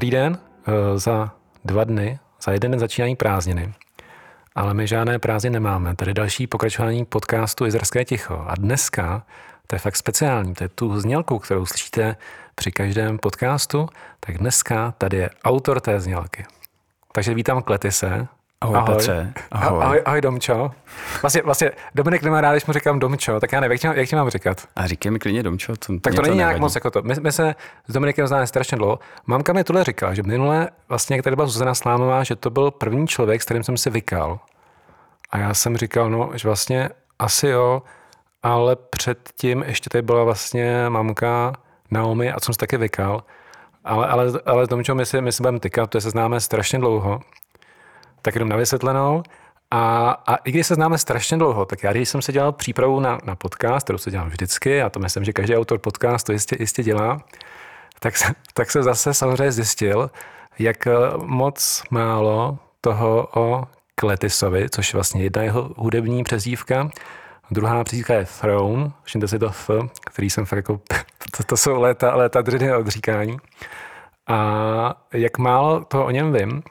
Dobrý den. Eh, Za dva dny, za jeden den začínají prázdniny. Ale my žádné prázdniny nemáme. Tady další pokračování podcastu Izraelské ticho. A dneska, to je fakt speciální, to je tu znělku, kterou slyšíte při každém podcastu, tak dneska tady je autor té znělky. Takže vítám Kletise. Ahoj, ahoj. Petře. Ahoj. ahoj. Ahoj, Domčo. Vlastně, vlastně Dominik nemá rád, když mu říkám Domčo, tak já nevím, jak tě, mám- jak tě mám říkat. A říkej mi klidně Domčo. To, Tak to není nějak nevadí. moc jako to. My, my se s Dominikem známe strašně dlouho. Mamka mi tohle říkala, že minule, vlastně jak tady byla Zuzana Slámová, že to byl první člověk, s kterým jsem si vykal. A já jsem říkal, no, že vlastně asi jo, ale předtím ještě tady byla vlastně mamka Naomi a co jsem si taky vykal. Ale, ale, ale Tomčo, my si, my si budeme tykat, protože se známe strašně dlouho. Tak jenom na vysvětlenou. A, a i když se známe strašně dlouho, tak já, když jsem se dělal přípravu na, na podcast, kterou se dělám vždycky, a to myslím, že každý autor podcast to jistě, jistě dělá, tak se, tak se zase samozřejmě zjistil, jak eh, moc málo toho o Kletisovi, což je vlastně jedna jeho hudební přezdívka, druhá přezdívka je Throne, všimte si to F, který jsem fakt jako, to, to jsou léta, léta dřiny odříkání. A jak málo toho o něm vím,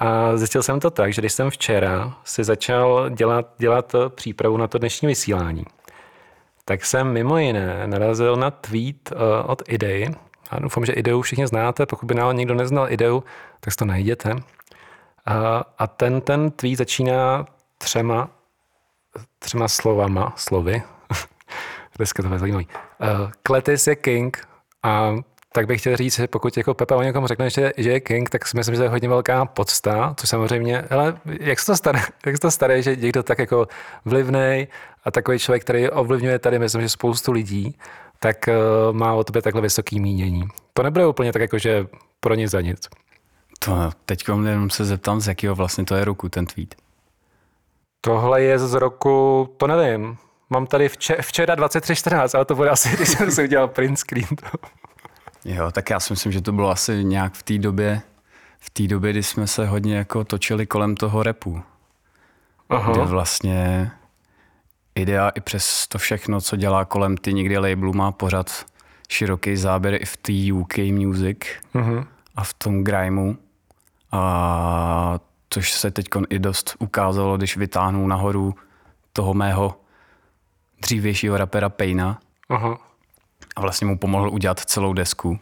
a zjistil jsem to tak, že když jsem včera si začal dělat, dělat eh, přípravu na to dnešní vysílání, tak jsem mimo jiné narazil na tweet uh, od Idei. A doufám, že Ideu všichni znáte, pokud by náhodou někdo neznal Ideu, tak si to najděte. Uh, a ten, ten tweet začíná třema, třema slovama, slovy. Dneska to je zajímavý. Uh, Kletis je king a tak bych chtěl říct, že pokud jako Pepa o někom řekne, že, že je king, tak si myslím, že to je hodně velká podsta, což samozřejmě, ale jak se to stane, jak se to stane, že někdo tak jako vlivnej a takový člověk, který ovlivňuje tady, myslím, že spoustu lidí, tak uh, má o tobě takhle vysoký mínění. To nebude úplně tak jako, že pro nic za nic. To teď jenom se zeptám, z jakého vlastně to je roku ten tweet. Tohle je z roku, to nevím, mám tady vče, včera 23.14, ale to bude asi, když jsem si udělal print screen. To. Jo, tak já si myslím, že to bylo asi nějak v té době, v té době, kdy jsme se hodně jako točili kolem toho repu. Aha. Kde vlastně idea i přes to všechno, co dělá kolem ty někdy labelu, má pořád široký záběr i v té UK music Mhm. a v tom grimeu. A což se teď i dost ukázalo, když vytáhnu nahoru toho mého dřívějšího rapera Payna Aha. A vlastně mu pomohl udělat celou desku.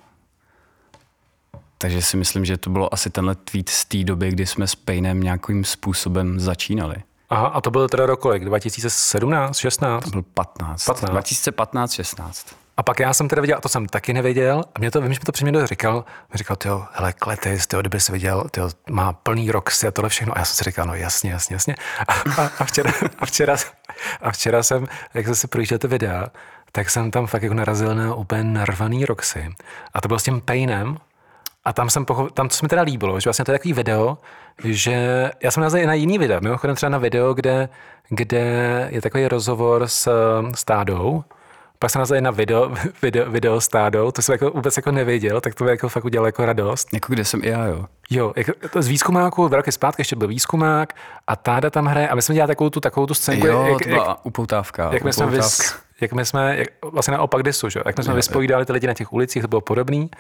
Takže si myslím, že to bylo asi tenhle tweet z té doby, kdy jsme s Paynem nějakým způsobem začínali. Aha, a to byl teda rok kolik? 2017, 16? To byl 15. 15. 2015, 16. A pak já jsem teda viděl, a to jsem taky nevěděl, a mě to, vím, že mi to při mě říkal, mi říkal, tyjo, hele, Kletis, tyjo, kdyby jsi viděl, tyjo, má plný roxy a tohle všechno. A já jsem si říkal, no jasně, jasně, jasně. A, a, a, včera, a, včera, a včera jsem, jak jsem si projížděl ty videa, tak jsem tam fakt jako narazil na úplně narvaný roxy. A to bylo s tím Painem, a tam jsem pochopil, tam, co se mi teda líbilo, že vlastně to je takový video, že já jsem narazil i na jiný video, mimochodem třeba na video, kde, kde je takový rozhovor s, s Tádou, pak jsem narazil i na video, video, video s Tádou, to jsem jako vůbec jako nevěděl, tak to mi jako fakt udělalo jako radost. Jako kde jsem i já, jo. Jo, jako, to z výzkumáku, dva roky zpátky ještě byl výzkumák a Táda tam hraje a my jsme dělali takovou tu, takovou tu scénku, Jo, jak, to jak, byla upoutávka. jak my jsme, upoutávka. vys, jak my jsme jak, vlastně naopak disu, že? jo, jak my jsme vyspovídali ty lidi na těch ulicích, to bylo podobný.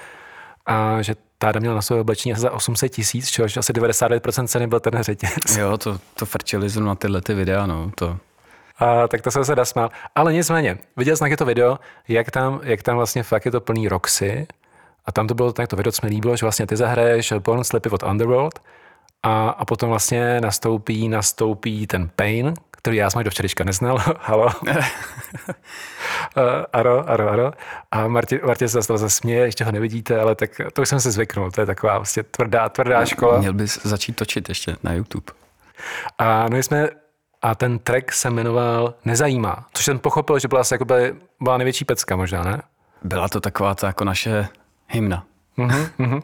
A že Táda měl na své oblečení asi za 800 tisíc, čehož asi 99% ceny byl ten řetěz. Jo, to, to frčeli zrovna tyhle ty videa, no. To, A, tak to jsem se nasmál. Ale nicméně, viděl jsem to video, jak tam, jak tam vlastně fakt je to plný Roxy. A tam to bylo tak to video, co mi líbilo, že vlastně ty zahraješ Born Slippy od Underworld a, a potom vlastně nastoupí, nastoupí ten Pain, který já jsem do včerejška neznal. Halo. Uh, aro, aro, aro. A Martin, Martin se zase zasměje, ještě ho nevidíte, ale tak to už jsem se zvyknul. To je taková vlastně tvrdá, tvrdá škola. měl bys začít točit ještě na YouTube. A no jsme, a ten track se jmenoval Nezajímá, což jsem pochopil, že byla asi jakoby, byla největší pecka možná, ne? Byla to taková ta jako naše hymna. Mhm,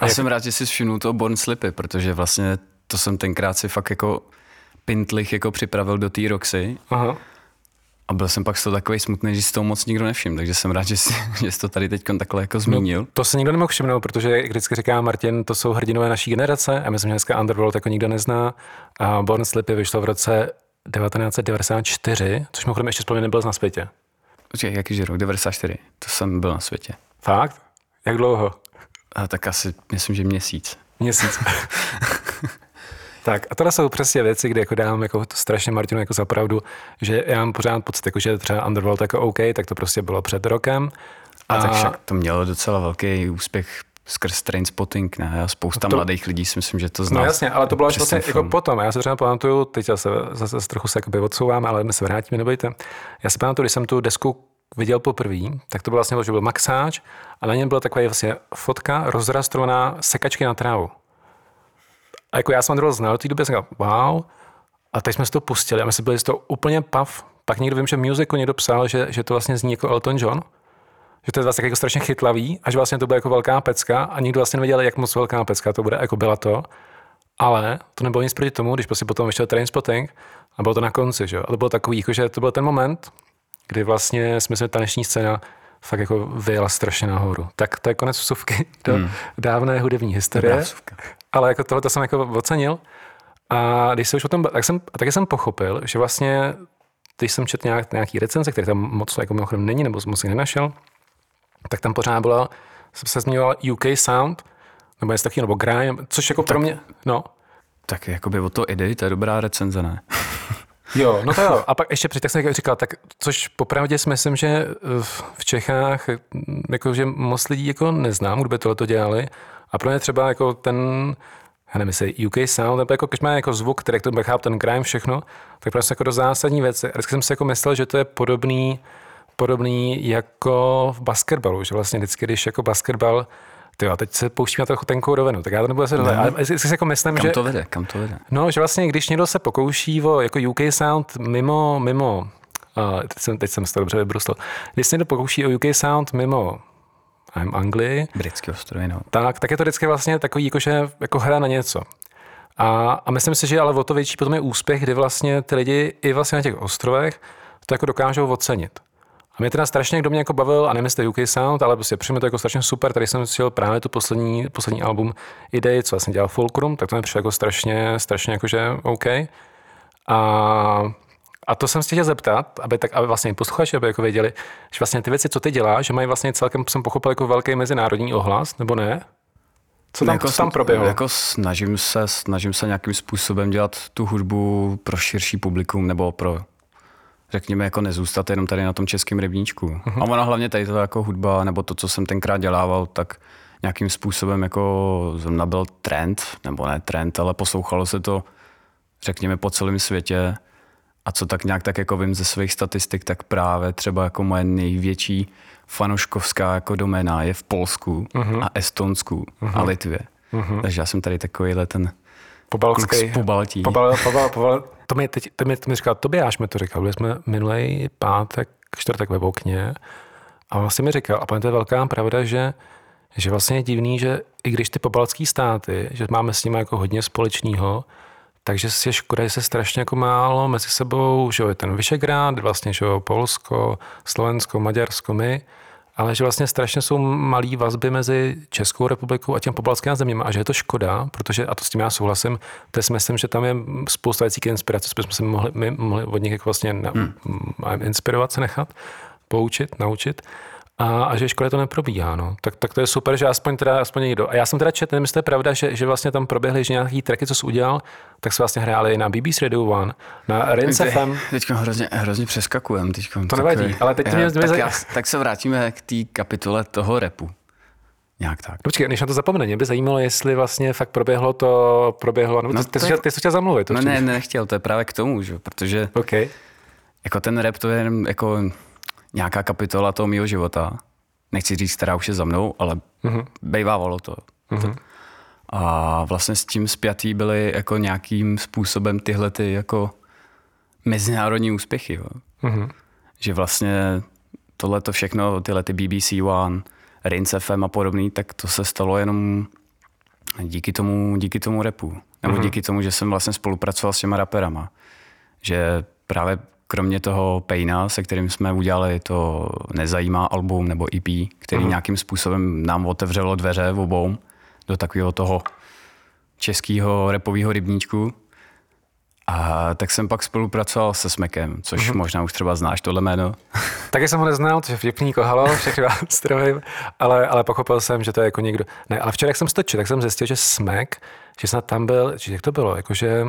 A jsem rád, že jsi všimnul toho Born Slipy, protože vlastně to jsem tenkrát si fakt jako pintlich jako připravil do té Roxy Aha. a byl jsem pak z toho takový smutný, že si toho moc nikdo nevšiml, takže jsem rád, že jsi, že jsi to tady teď takhle jako zmínil. To se nikdo nemohl všimnout, protože, jak vždycky říká Martin, to jsou hrdinové naší generace a myslím, že dneska Underworld jako nikdo nezná. A Born Slipy vyšlo v roce 1994, což mimochodem ještě spolu nebyl na světě. Počkej, jaký že rok? 94. To jsem byl na světě. Fakt? Jak dlouho? A tak asi, myslím, že měsíc. Měsíc. tak a tohle jsou přesně věci, kde jako dám jako strašně Martinu jako za pravdu, že já mám pořád pocit, jako, že třeba Underworld jako OK, tak to prostě bylo před rokem. A, a tak však to mělo docela velký úspěch skrz train spotting, ne? A spousta to, mladých lidí si myslím, že to zná. No jasně, ale to bylo až vlastně jako potom. Já se třeba pamatuju, teď zase, zase, trochu se jakoby odsouváme, ale my se vrátíme, nebojte. Já si pamatuju, když jsem tu desku viděl poprvé, tak to bylo vlastně, že byl maxáč a na něm byla taková vlastně fotka rozrastrovaná sekačky na trávu. A jako já jsem to znal, té době jsem říkal, wow, a teď jsme si to pustili a my jsme byli z toho úplně pav. Pak někdo vím, že v musicu někdo psal, že, že to vlastně zní jako Elton John, že to je vlastně jako strašně chytlavý, až vlastně to bude jako velká pecka a nikdo vlastně nevěděl, jak moc velká pecka to bude, jako byla to. Ale to nebylo nic proti tomu, když prostě potom vyšel Trainspotting a bylo to na konci, že? A to bylo takový, jako, že to byl ten moment, kdy vlastně jsme se taneční scéna fakt jako vyjela strašně nahoru. Tak to je konec vsuvky do hmm. dávné hudební historie. Ale jako tohle to jsem jako ocenil. A když se už o tom, tak jsem, taky jsem pochopil, že vlastně, když jsem četl nějak, nějaký recenze, který tam moc jako mimochodem není, nebo moc nenašel, tak tam pořád jsem se zmiňoval UK Sound, nebo něco takového, nebo Grime, což jako tak, pro mě, no. Tak jakoby o to ide, to je dobrá recenze, ne? Jo, no to jo. A pak ještě předtím jsem říkal, tak což popravdě si myslím, že v Čechách jakože moc lidí jako neznám, kdo by tohle dělali. A pro mě třeba jako ten, já nevím, jestli UK Sound, nebo jako, když má jako zvuk, který to chápu, ten grime, všechno, tak prostě jako do zásadní věci. A jsem si jako myslel, že to je podobný, podobný jako v basketbalu, že vlastně vždycky, když jako basketbal ty jo, teď se pouštíme trochu tenkou rovinu, tak já to nebudu se ale si jako myslím, kam že... to vede, kam to vede? No, že vlastně, když někdo se pokouší o jako UK Sound mimo, mimo Uh, teď, jsem, teď jsem se to dobře vybrustil. Když se někdo pokouší o UK Sound mimo I'm Anglii, britský ostrovy, no. tak, tak je to vždycky vlastně takový, jako, že, jako hra na něco. A, a myslím si, že ale o to větší potom je úspěch, kdy vlastně ty lidi i vlastně na těch ostrovech to jako dokážou ocenit. A mě teda strašně, kdo mě jako bavil, a jestli UK Sound, ale prostě přijme to jako strašně super. Tady jsem si právě tu poslední, poslední album Idej, co vlastně dělal Fulcrum, tak to mi přišlo jako strašně, strašně jakože OK. A, a to jsem se chtěl zeptat, aby, tak, aby vlastně posluchači aby jako věděli, že vlastně ty věci, co ty děláš, že mají vlastně celkem, jsem pochopil, jako velký mezinárodní ohlas, nebo ne? Co tam, jako, co tam proběhlo? Jako snažím se, snažím se nějakým způsobem dělat tu hudbu pro širší publikum nebo pro řekněme, jako nezůstat jenom tady na tom českém rybníčku. Uh-huh. A ona hlavně tady to jako hudba, nebo to, co jsem tenkrát dělával, tak nějakým způsobem jako zrovna byl trend, nebo ne trend, ale poslouchalo se to, řekněme, po celém světě. A co tak nějak tak jako vím ze svých statistik, tak právě třeba jako moje největší fanoškovská jako doména je v Polsku uh-huh. a Estonsku uh-huh. a Litvě. Uh-huh. Takže já jsem tady takovýhle ten Pobalský. Po Baltí. Pobal, pobal, pobal, to mi teď, to mi, to mi říkal, Tobiáš mi to říkal, byli jsme minulý pátek, čtvrtek ve Vokně a vlastně mi říkal, a to je velká pravda, že, že vlastně je divný, že i když ty pobaltské státy, že máme s nimi jako hodně společného, takže je škoda, že se strašně jako málo mezi sebou, že jo, je ten Vyšegrád, vlastně, že jo, Polsko, Slovensko, Maďarsko, my, ale že vlastně strašně jsou malé vazby mezi Českou republikou a těm pobalským zeměmi a že je to škoda, protože, a to s tím já souhlasím, to si myslím, že tam je spousta věcí k inspiraci, co bychom se mohli, my, mohli od nich jako vlastně hmm. inspirovat se nechat, poučit, naučit a, a že škole to neprobíhá. No. Tak, tak, to je super, že aspoň, teda, aspoň někdo. A já jsem teda četl, nevím, jestli to je pravda, že, že vlastně tam proběhly že nějaký tracky, co jsi udělal, tak se vlastně hráli na BBC Radio One, na Rinse FM. Teď hrozně, hrozně přeskakujem. Teďko, to nevadí, ale teď mě, tak, já, tak se vrátíme k té kapitole toho repu. Nějak tak. Počkej, než na to zapomene, mě by zajímalo, jestli vlastně fakt proběhlo to, proběhlo, no, no ty, ty, jsi, ty jsi chtěl zamluvit. No ne, nechtěl, to je právě k tomu, že? protože okay. jako ten rap to je jako nějaká kapitola toho mého života nechci říct, která už je za mnou, ale uh-huh. bejvávalo to. Uh-huh. A vlastně s tím spjatý byly jako nějakým způsobem tyhle ty jako mezinárodní úspěchy. Jo. Uh-huh. Že vlastně tohle to všechno, tyhle ty BBC One, Rince FM a podobný, tak to se stalo jenom díky tomu, díky tomu repu. Nebo uh-huh. díky tomu, že jsem vlastně spolupracoval s těma raperama. Že právě kromě toho Pejna, se kterým jsme udělali to Nezajímá album nebo EP, který uh-huh. nějakým způsobem nám otevřelo dveře v obou do takového toho českého repového rybníčku. A tak jsem pak spolupracoval se Smekem, což mm-hmm. možná už třeba znáš tohle jméno. Taky jsem ho neznal, to je vtipný kohalo, všechny vás zdravím, ale, ale pochopil jsem, že to je jako někdo. Ne, ale včera, jak jsem stočil, tak jsem zjistil, že Smek, že snad tam byl, že jak to bylo, jakože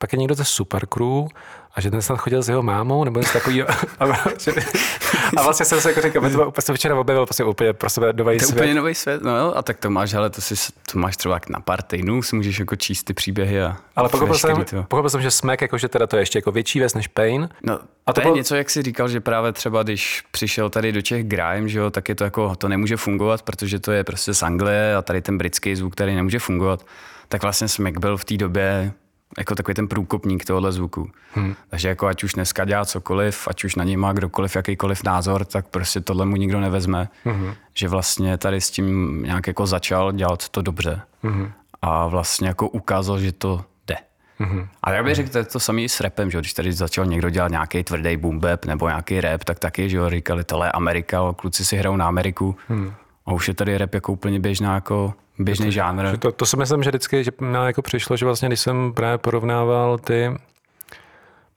pak je někdo ze Supercrew a že ten snad chodil s jeho mámou nebo něco takového. A, a vlastně jsem se jako říkal, to úplně jsem včera objevil prostě úplně pro sebe nový to svět. úplně nový svět, no jo, a tak to máš, ale to, si, to máš třeba jak na pár týdnů, si můžeš jako číst ty příběhy a Ale pochopil jsem, pochopil jsem, že Smek, jakože teda to je ještě jako větší věc než Pain. No, A to to, bylo- je něco, jak jsi říkal, že právě třeba když přišel tady do Čech Grime, že jo, tak je to jako, to nemůže fungovat, protože to je prostě z Anglie a tady ten britský zvuk tady nemůže fungovat. Tak vlastně Smack byl v té době jako takový ten průkopník tohohle zvuku. Hmm. Takže jako ať už dneska dělá cokoliv, ať už na něj má kdokoliv jakýkoliv názor, tak prostě tohle mu nikdo nevezme. Hmm. Že vlastně tady s tím nějak jako začal dělat to dobře. Hmm. A vlastně jako ukázal, že to jde. Mm-hmm. A já bych řekl, to je to samé s rapem, že když tady začal někdo dělat nějaký tvrdý boom bap nebo nějaký rap, tak taky, že jo, říkali, tohle je Amerika, kluci si hrajou na Ameriku. Hmm. A už je tady rap jako úplně běžná, jako běžný žánr. To, to si myslím, že vždycky že mě jako přišlo, že vlastně, když jsem právě porovnával ty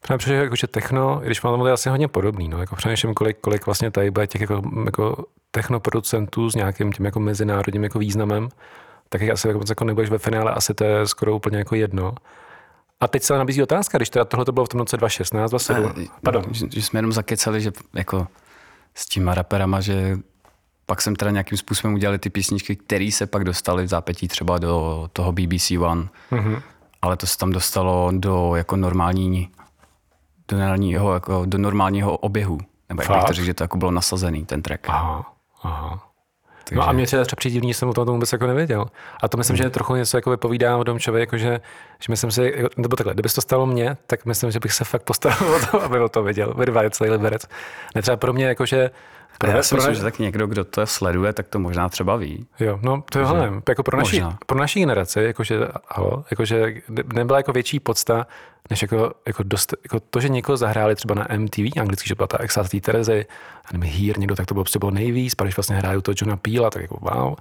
Právě přišlo, jako, že techno, i když mám to je asi hodně podobný, no, jako přemýšlím, kolik, kolik vlastně tady bude těch jako, jako technoproducentů s nějakým tím jako mezinárodním jako významem, tak jich asi jako, jako nebudeš ve finále, asi to je skoro úplně jako jedno. A teď se nabízí otázka, když teda tohle to bylo v tom roce 2016, 2017, pardon, Že, že, jsme jenom zakecali, že jako s těma raperama, že pak jsem teda nějakým způsobem udělali ty písničky, které se pak dostaly v zápětí třeba do toho BBC One, mm-hmm. ale to se tam dostalo do jako normální, do normálního, jako do normálního oběhu. Nebo jak bych to řekl, že to jako bylo nasazený, ten track. Aha, aha. Takže- No a mě třeba divný, že jsem o tom vůbec jako nevěděl. A to myslím, že trochu něco jako vypovídá o tom člověku, jako že, že myslím si, jako- nebo takhle, kdyby se to stalo mně, tak myslím, že bych se fakt postaral o to, aby o to věděl. Vyrvá celý liberec. Ne třeba pro mě, jakože A já si myslím, že tak někdo, kdo to sleduje, tak to možná třeba ví. Jo, no to je hele, jako pro Možná. pro naší generaci, jakože, halo, jakože nebyla jako větší podsta, než jako, jako, dost, jako to, že někoho zahráli třeba na MTV, anglicky, že byla ta Exas té Terezy, nevím, Here, někdo, tak to bylo bylo nejvíc, pak když vlastně hrají to Johna Peela, tak jako wow.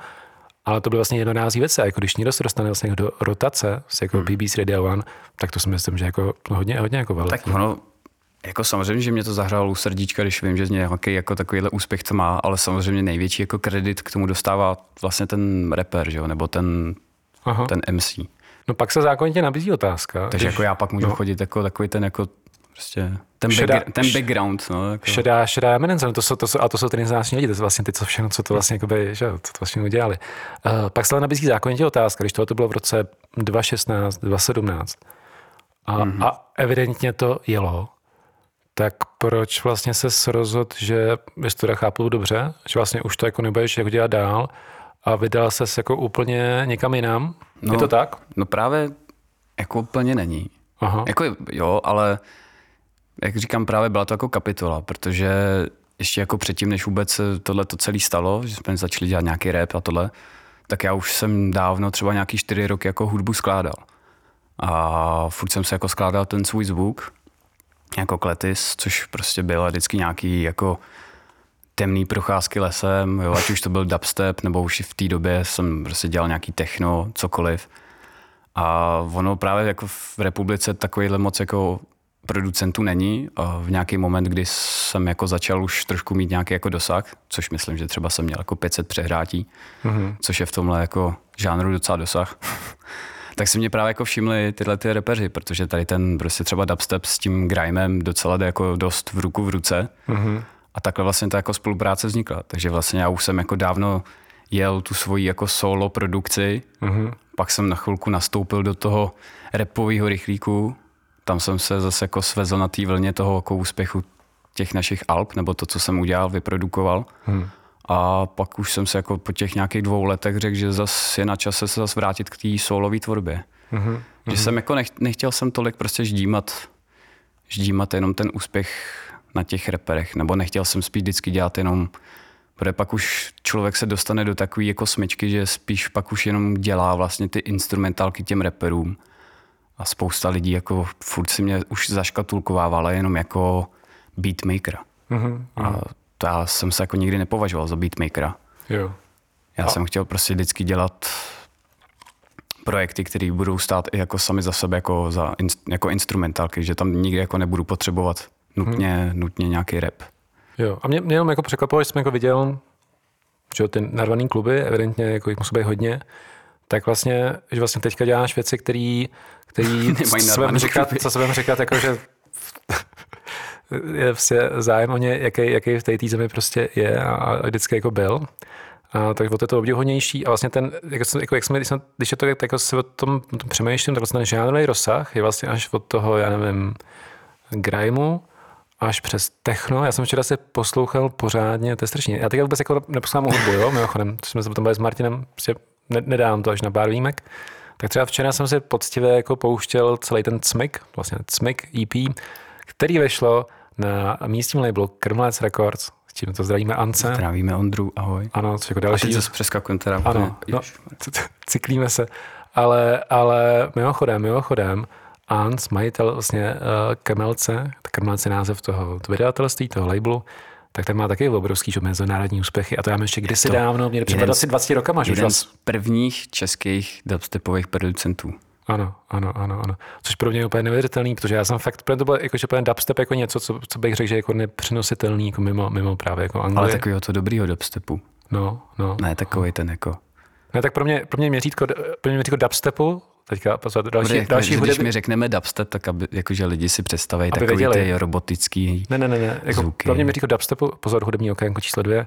Ale to byly vlastně jednorází věci, a jako když někdo se dostane vlastně do rotace, jako Hmm. BBC Radio One, tak to si myslím, že jako hodně, hodně jako velký. Tak ono, jako samozřejmě, že mě to zahrálo u srdíčka, když vím, že z nějaký jako takovýhle úspěch to má, ale samozřejmě největší jako kredit k tomu dostává vlastně ten rapper, že jo, nebo ten, Aha. ten MC. No pak se zákonitě nabízí otázka. Takže když- jako já pak můžu no. chodit jako takový ten jako prostě ten, Šedá- backgra- ten background, no. Jako. Šedá, šedá eminence, no to jsou, to jsou, a to jsou ty nejznásilní lidi, to jsou vlastně ty, co všechno, co to vlastně, jakoby, že, co to vlastně udělali. Uh, pak se ale nabízí zákonitě otázka, když tohle to bylo v roce 2016, 2017 a, Mhm. mm-hmm. a evidentně to jelo, tak proč vlastně se rozhodl, že, jestli to teda chápu dobře, že vlastně už to jako nebudeš jako dělat dál a vydal se jako úplně někam jinam? No, je to tak? No právě jako úplně není. Aha. Jako jo, ale jak říkám, právě byla to jako kapitola, protože ještě jako předtím, než vůbec tohle to celé stalo, že jsme začali dělat nějaký rap a tohle, tak já už jsem dávno třeba nějaký čtyři roky jako hudbu skládal. A furt jsem se jako skládal ten svůj zvuk, jako kletis, což prostě bylo vždycky nějaký jako temný procházky lesem, jo, ať už to byl dubstep, nebo už v té době jsem prostě dělal nějaký techno, cokoliv. A ono právě jako v republice takovýhle moc jako producentů není. A v nějaký moment, kdy jsem jako začal už trošku mít nějaký jako dosah, což myslím, že třeba jsem měl jako 500 přehrátí, mm-hmm. což je v tomhle jako žánru docela dosah. Tak si mě právě jako všimli tyhle ty repeři, protože tady ten prostě třeba dubstep s tím grimem docela jde jako dost v ruku v ruce. Mm-hmm. A takhle vlastně ta jako spolupráce vznikla. Takže vlastně já už jsem jako dávno jel tu svoji jako solo produkci, mm-hmm. pak jsem na chvilku nastoupil do toho repového rychlíku, tam jsem se zase jako svezl na té vlně toho jako úspěchu těch našich alb, nebo to, co jsem udělal, vyprodukoval. Hmm. A pak už jsem se jako po těch nějakých dvou letech řekl, že zase je na čase se zase vrátit k té solové tvorbě. Mm-hmm. Že jsem jako nech, nechtěl jsem tolik prostě ždímat, ždímat jenom ten úspěch na těch reperech, nebo nechtěl jsem spíš vždycky dělat jenom, protože pak už člověk se dostane do takové jako smyčky, že spíš pak už jenom dělá vlastně ty instrumentálky těm reperům. A spousta lidí jako furt si mě už zaškatulkovávala jenom jako beatmakera. Mm-hmm. A to já jsem se jako nikdy nepovažoval za beatmakera. Jo. Já a... jsem chtěl prostě vždycky dělat projekty, které budou stát i jako sami za sebe jako, za, jako instrumentálky, že tam nikdy jako nebudu potřebovat nutně, hmm. nutně nějaký rap. Jo, a mě, mě jenom jako překvapilo, že jsem jako viděl, že ty narvaný kluby, evidentně jako jich musí být hodně, tak vlastně, že vlastně teďka děláš věci, který, který co se budeme říkat, co se budeme říkat, jako že je prostě zájem o ně, jaký, jaký v té zemi prostě je a, a vždycky jako byl. A, tak o to je to obdivuhodnější. A vlastně ten, jako, jako jak jsme, když, jsme, když je to, tak jako si o tom, o tom přemýšlím, tak vlastně ten žánrový rozsah je vlastně až od toho, já nevím, grimeu až přes techno. Já jsem včera si poslouchal pořádně, to je strašně. Já teď vůbec jako neposlouchám hudbu, jo, mimochodem. To jsme se potom s Martinem, prostě nedám to až na pár výjimek. Tak třeba včera jsem si poctivě jako pouštěl celý ten cmik, vlastně cmik EP, který vešlo na místním labelu Krmlec Records, s tím to zdravíme Ance. Zdravíme Ondru, ahoj. Ano, což jako další. A teď zase přeskakujeme teda. Ano, no, cyklíme se. Ale, ale mimochodem, mimochodem, Ans, majitel vlastně uh, Krmelce, Krmelce je název toho vydavatelství, toho labelu, tak ten má taky obrovský že, mezinárodní úspěchy. A to já ještě kdysi to dávno, měli před 20, 20 rokama. Jeden z prvních českých dubstepových producentů. Ano, ano, ano, ano. Což pro mě je úplně neuvěřitelný, protože já jsem fakt, pro to byl jako, že dubstep jako něco, co, co bych řekl, že je jako nepřenositelný jako mimo, mimo právě jako Anglie. Ale takového to dobrýho dubstepu. No, no. Ne takový ten jako... Ne, tak pro mě, pro mě měřítko, pro mě měřítko dubstepu Teďka pozor, další, Bude, další hudební... Když mi řekneme dubstep, tak aby, jakože lidi si představí aby takový věděli. ty robotický Ne, ne, ne, ne. Jako zvuky. Pro mě mi dubstepu, pozor, hudební okénko číslo dvě.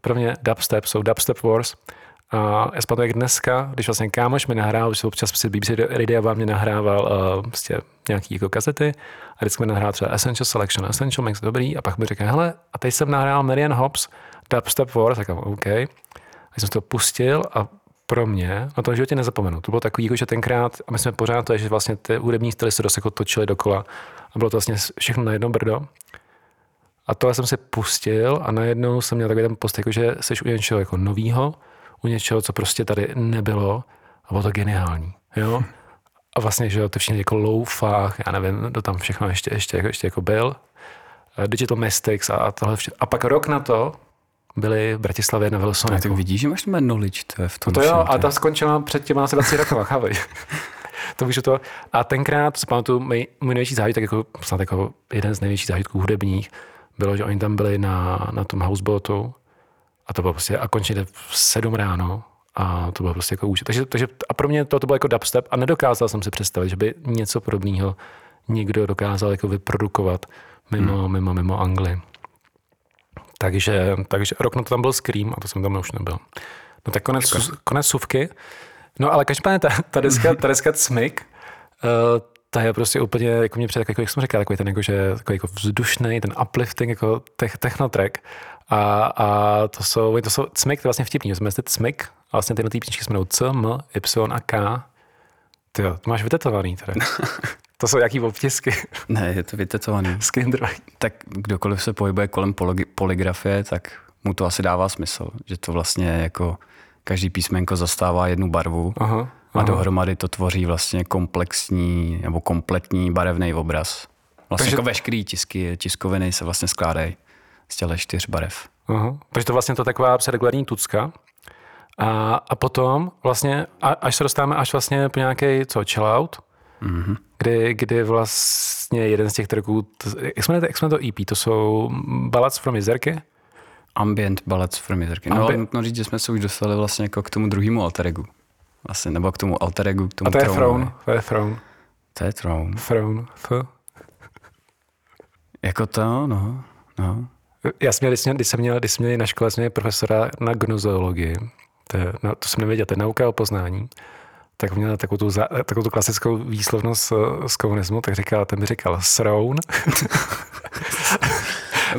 Pro mě dubstep jsou Dubstep Wars. A já si jak dneska, když vlastně kámoš mi nahrál, když občas prostě BBC Radio vám mě nahrával uh, prostě nějaký jako kazety a vždycky mi nahrál třeba Essential Selection, Essential Mix, dobrý, a pak mi řekl, hele, a teď jsem nahrál Marian Hobbs, Dubstep Wars, tak OK. A jsem to pustil a pro mě, na tom životě nezapomenu. To bylo takový, jako, že tenkrát, a my jsme pořád to, že vlastně ty hudební styly se dost jako točily dokola a bylo to vlastně všechno na jedno brdo. A tohle jsem si pustil a najednou jsem měl takový ten post, jako, že jsi u něčeho jako novýho, u něčeho, co prostě tady nebylo a bylo to geniální. Jo? A vlastně, že to všichni jako low fach, já nevím, to tam všechno ještě, ještě, jako, ještě jako byl. Digital Mystics a tohle vše. A pak rok na to byli v Bratislavě na Wilsonu. Tak vidíš, že máš knowledge to je v tom no to jo, a ta skončila před těma asi 20 rokama, chápej. to víš, to. A tenkrát, si pamatuju, můj, můj největší zážitek, jako, snad jako jeden z největších zážitků hudebních, bylo, že oni tam byli na, na tom houseboatu a to bylo prostě, a končili v sedm ráno a to bylo prostě jako úžasné. Takže, takže, a pro mě to, to bylo jako dubstep a nedokázal jsem si představit, že by něco podobného někdo dokázal jako vyprodukovat mimo, hmm. mimo, mimo Anglii. Takže, takže rok na to tam byl Scream a to jsem tam už nebyl. No tak konec, konec suvky. No ale každopádně ta, ta deska, ta deska Cmik, uh, ta je prostě úplně, jako mě před, jako, jak jsem říkal, takový ten jako, že, takový jako vzdušný, ten uplifting, jako tech, technotrack. A, a to jsou, to jsou Cmik, to je vlastně vtipný, jsme jste Cmik, a vlastně tyhle písničky se jmenují C, M, Y a K. Ty jo, to máš vytetovaný teda. To jsou jaký obtisky? Ne, je to vytetovaný. Skindroj. Tak kdokoliv se pohybuje kolem poligrafie, tak mu to asi dává smysl, že to vlastně jako každý písmenko zastává jednu barvu aha, aha. a dohromady to tvoří vlastně komplexní nebo kompletní barevný obraz. Vlastně Takže... jako veškerý tisky, tiskoviny se vlastně skládají z těle čtyř barev. Aha. Takže to vlastně to taková regulární tucka. A, a potom vlastně, a, až se dostáváme až vlastně po nějaký, co, chill out, mm-hmm. kdy, kdy vlastně jeden z těch tracků, jak jsme, jak jsme to EP, to jsou Ballads from Jezerky? Ambient Ballads from Jezerky. No, ale nutno říct, že jsme se už dostali vlastně jako k tomu druhému alteregu. Vlastně, nebo k tomu alteregu, k tomu A to je Throne. To je Throne. To je Throne. Throne. F. Jako to, no. no. Já jsem měl, když jsem měl, když jsem měl na škole, jsem měl profesora na gnozeologii. To, je, no, to jsem nevěděl, to je nauka o poznání tak měl takovou tu, takovou tu klasickou výslovnost eh, z komunismu, tak říkal, ten mi říkal sroun.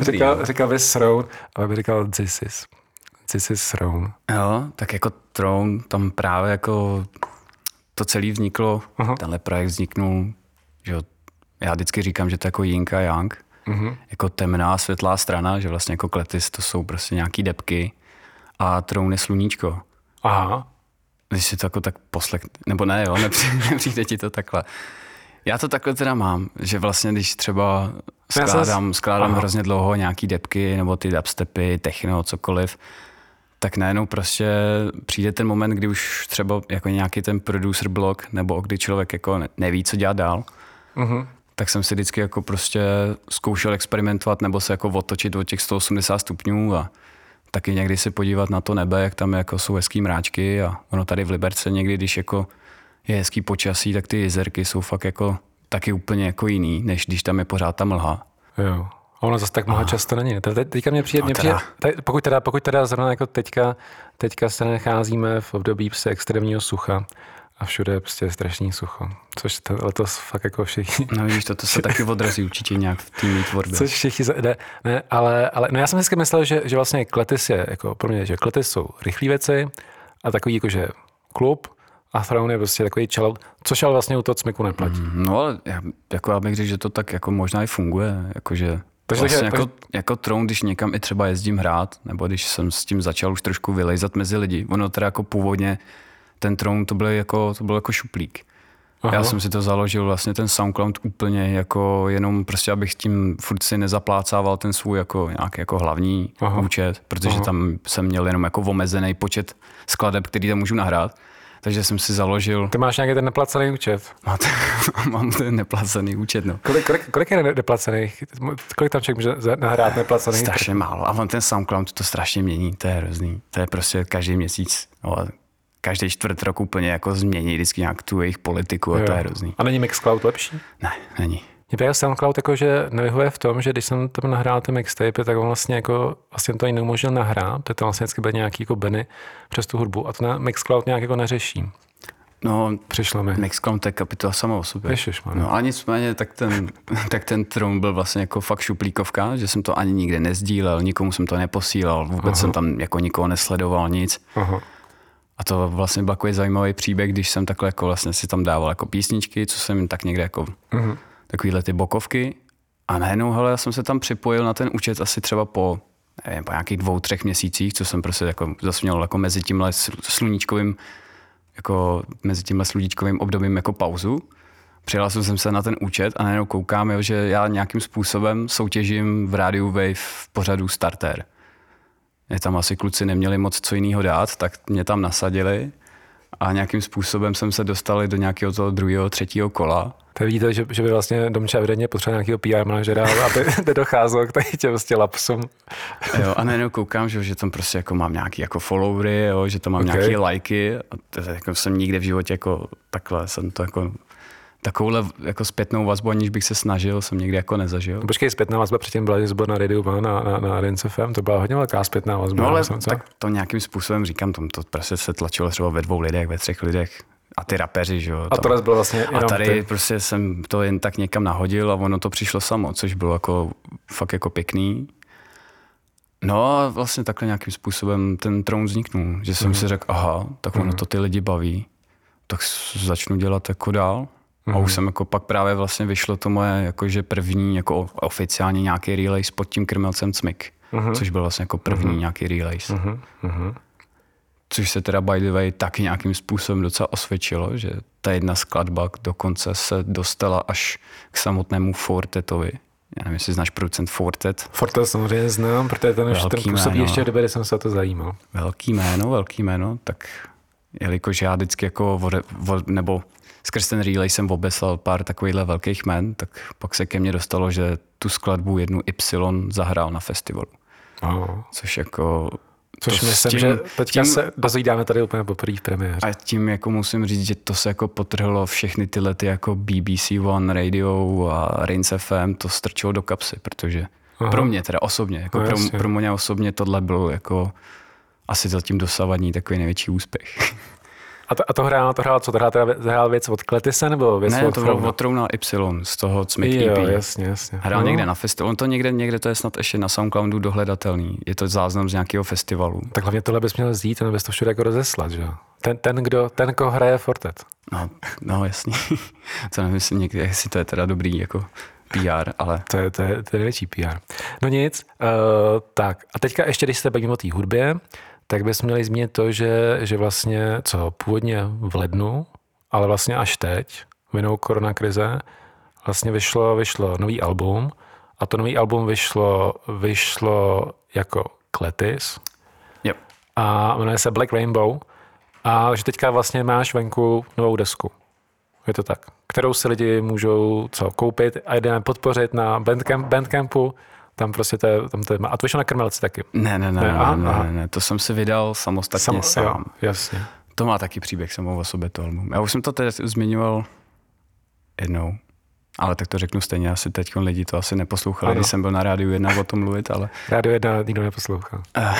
říkal, říkal by sroun, ale by říkal this is. This is throne. Jo, tak jako throne, tam právě jako to celé vzniklo, Aha. tenhle projekt vzniknul, že já vždycky říkám, že to je jako yin a yang, uh-huh. jako temná, světlá strana, že vlastně jako kletis to jsou prostě nějaký depky a trůn je sluníčko. Aha. Když si to jako tak poslech, nebo ne, jo, nepřijde, ti to takhle. Já to takhle teda mám, že vlastně když třeba skládám, skládám hrozně dlouho nějaký depky nebo ty dubstepy, techno, cokoliv, tak najednou prostě přijde ten moment, kdy už třeba jako nějaký ten producer blog, nebo kdy člověk jako neví, co dělat dál, uh-huh. Tak jsem si vždycky jako prostě zkoušel experimentovat nebo se jako otočit od těch 180 stupňů a taky někdy se podívat na to nebe, jak tam jako jsou hezký mráčky a ono tady v Liberce někdy, když jako je hezký počasí, tak ty jezerky jsou fakt jako taky úplně jako jiný, než když tam je pořád ta mlha. Jo. A ono zase tak mnoho často není. Te, teďka mě přijde, no mě přijde tady, pokud, teda, pokud teda zrovna jako teďka, teďka se nacházíme v období prostě extrémního sucha, a všude je prostě strašný sucho. Což to, letos fakt jako všichni... No víš, to, to se taky odrazí určitě nějak v týmní tvorbě. Což všichni... Ne, ne, ale, ale no já jsem vždycky myslel, že, že vlastně Kletis je jako pro mě, že Kletis jsou rychlí věci a takový jako, že klub a Throne je prostě takový čelo, což ale vlastně u toho cmiku neplatí. Mm, no ale já, jako já bych řekl, že to tak jako možná i funguje, jakože takže vlastně jako, jako Throne, když někam i třeba jezdím hrát, nebo když jsem s tím začal už trošku vylejzat mezi lidi, ono teda jako původně ten Throne to byl jako, to byl jako šuplík. Aha. Já jsem si to založil vlastně ten SoundCloud úplně jako jenom prostě, abych tím furt si nezaplácával ten svůj jako nějaký jako hlavní Aha. účet, protože Aha. tam jsem měl jenom jako omezený počet skladeb, který tam můžu nahrát. Takže jsem si založil... Ty máš nějaký ten neplacený účet? Máte, mám ten neplacený účet, no. Kolik, kolik, kolik je neplacených? Kolik tam člověk může nahrát neplacený? Strašně málo. A on ten SoundCloud to strašně mění, to je hrozný. To je prostě každý měsíc, no, každý čtvrt rok úplně jako změní vždycky nějak tu jejich politiku a jo. to je hrozný. A není Mixcloud lepší? Ne, není. Mě právě SoundCloud jako, že nevyhovuje v tom, že když jsem tam nahrál ty mixtape, tak on vlastně jako vlastně to ani neumožnil nahrát, to tam vlastně vždycky byly nějaký jako beny přes tu hudbu a to na Mixcloud nějak jako neřeší. No, Přišlo mi. Mixcloud to je kapitola sama o sobě. Ježišman. No a nicméně, tak ten, tak ten Tron byl vlastně jako fakt šuplíkovka, že jsem to ani nikde nezdílel, nikomu jsem to neposílal, vůbec Aha. jsem tam jako nikoho nesledoval, nic. Aha. A to vlastně byl takový zajímavý příběh, když jsem takhle jako vlastně si tam dával jako písničky, co jsem tak někde jako uh-huh. takovýhle ty bokovky. A najednou, hele, já jsem se tam připojil na ten účet asi třeba po, nevím, po nějakých dvou, třech měsících, co jsem prostě jako zase měl jako mezi tímhle sluníčkovým jako mezi tímhle sluníčkovým obdobím jako pauzu. Přihlásil jsem se na ten účet a najednou koukám, jo, že já nějakým způsobem soutěžím v rádiu Wave v pořadu Starter mě tam asi kluci neměli moc co jiného dát, tak mě tam nasadili a nějakým způsobem jsem se dostali do nějakého toho druhého, třetího kola. To vidíte, že, že by vlastně Domča evidentně potřeboval nějakého PR manažera, aby nedocházelo k tady těm vlastně lapsům. jo, a najednou koukám, že, že tam prostě jako mám nějaký jako followery, jo, že tam mám okay. nějaké lajky. A to, jako jsem nikde v životě jako takhle jsem to jako takovouhle jako zpětnou vazbu, aniž bych se snažil, jsem někdy jako nezažil. No, počkej, zpětná vazba předtím byla, byl na Radio na, na, na Rince FM, to byla hodně velká zpětná vazba. No ale jsem, tak to nějakým způsobem říkám, to, to prostě se tlačilo třeba ve dvou lidech, ve třech lidech, a ty rapeři, že jo. A to bylo vlastně A tady ty. prostě jsem to jen tak někam nahodil a ono to přišlo samo, což bylo jako fakt jako pěkný. No a vlastně takhle nějakým způsobem ten tron vzniknul, že jsem mm. si řekl, aha, tak ono mm. to ty lidi baví, tak začnu dělat jako dál. Mm-hmm. A už mhm. jsem jako pak právě vlastně vyšlo to moje jakože první jako oficiálně nějaký release pod tím krmelcem Cmik, mm-hmm. což byl vlastně jako první mm-hmm. nějaký release. Mm-hmm. Což se teda by the way taky nějakým způsobem docela osvědčilo, že ta jedna skladba dokonce se dostala až k samotnému Fortetovi. Já nevím, jestli znáš producent Fortet. Fortet samozřejmě znám, protože ten, ten působí ještě v době, kdy jsem se o to zajímal. Velký jméno, velký jméno, tak jelikož já vždycky jako, vode, vode, nebo skrz ten relay jsem obeslal pár takovýchhle velkých men, tak pak se ke mně dostalo, že tu skladbu jednu Y zahrál na festivalu. Oh. Což jako Což to myslím, tím, že teďka tím, se dozvídáme tady úplně poprvé v premiéře. A tím jako musím říct, že to se jako potrhlo všechny tyhle ty jako BBC One Radio a Rince FM, to strčilo do kapsy, protože Aha. pro mě teda osobně, jako no, pro, pro mě osobně tohle bylo jako asi zatím dosavadní takový největší úspěch. A to, a to hrál, to hrál co? To hrál, teda, hrál věc od Kletise nebo věc ne, od to bylo od Trouna Y z toho Cmik jo, EP. jasně, jasně. Hrál no. někde na festivalu. On to někde, někde to je snad ještě na Soundcloudu dohledatelný. Je to záznam z nějakého festivalu. Tak hlavně tohle bys měl vzít a bys to všude jako rozeslat, že ten, ten, kdo, ten, kdo hraje Fortet. No, no jasně. to nevím, někde, jestli to je teda dobrý jako PR, ale... To je, to je, to je největší PR. No nic, uh, tak. A teďka ještě, když se bavíme o té hudbě, tak bychom měli zmínit to, že, že vlastně, co původně v lednu, ale vlastně až teď, vinou koronakrize, vlastně vyšlo, vyšlo nový album a to nový album vyšlo, vyšlo jako Kletis. Yep. a jmenuje se Black Rainbow a že teďka vlastně máš venku novou desku. Je to tak. Kterou si lidi můžou co koupit a jdeme podpořit na Bandcamp, Bandcampu. Tam prostě to je, tam to je, a to vyšlo na Krmelci taky. Ne, ne, ne, ne, aha, ne, aha. ne, ne, to jsem si vydal samostatně Sam, sám. Jo, jasně. To má taky příběh samou o sobě to album. Já už jsem to teď zmiňoval jednou, ale tak to řeknu stejně, asi teď lidi to asi neposlouchali, ano. když jsem byl na rádiu jedna o tom mluvit, ale... Rádio jedna nikdo neposlouchal.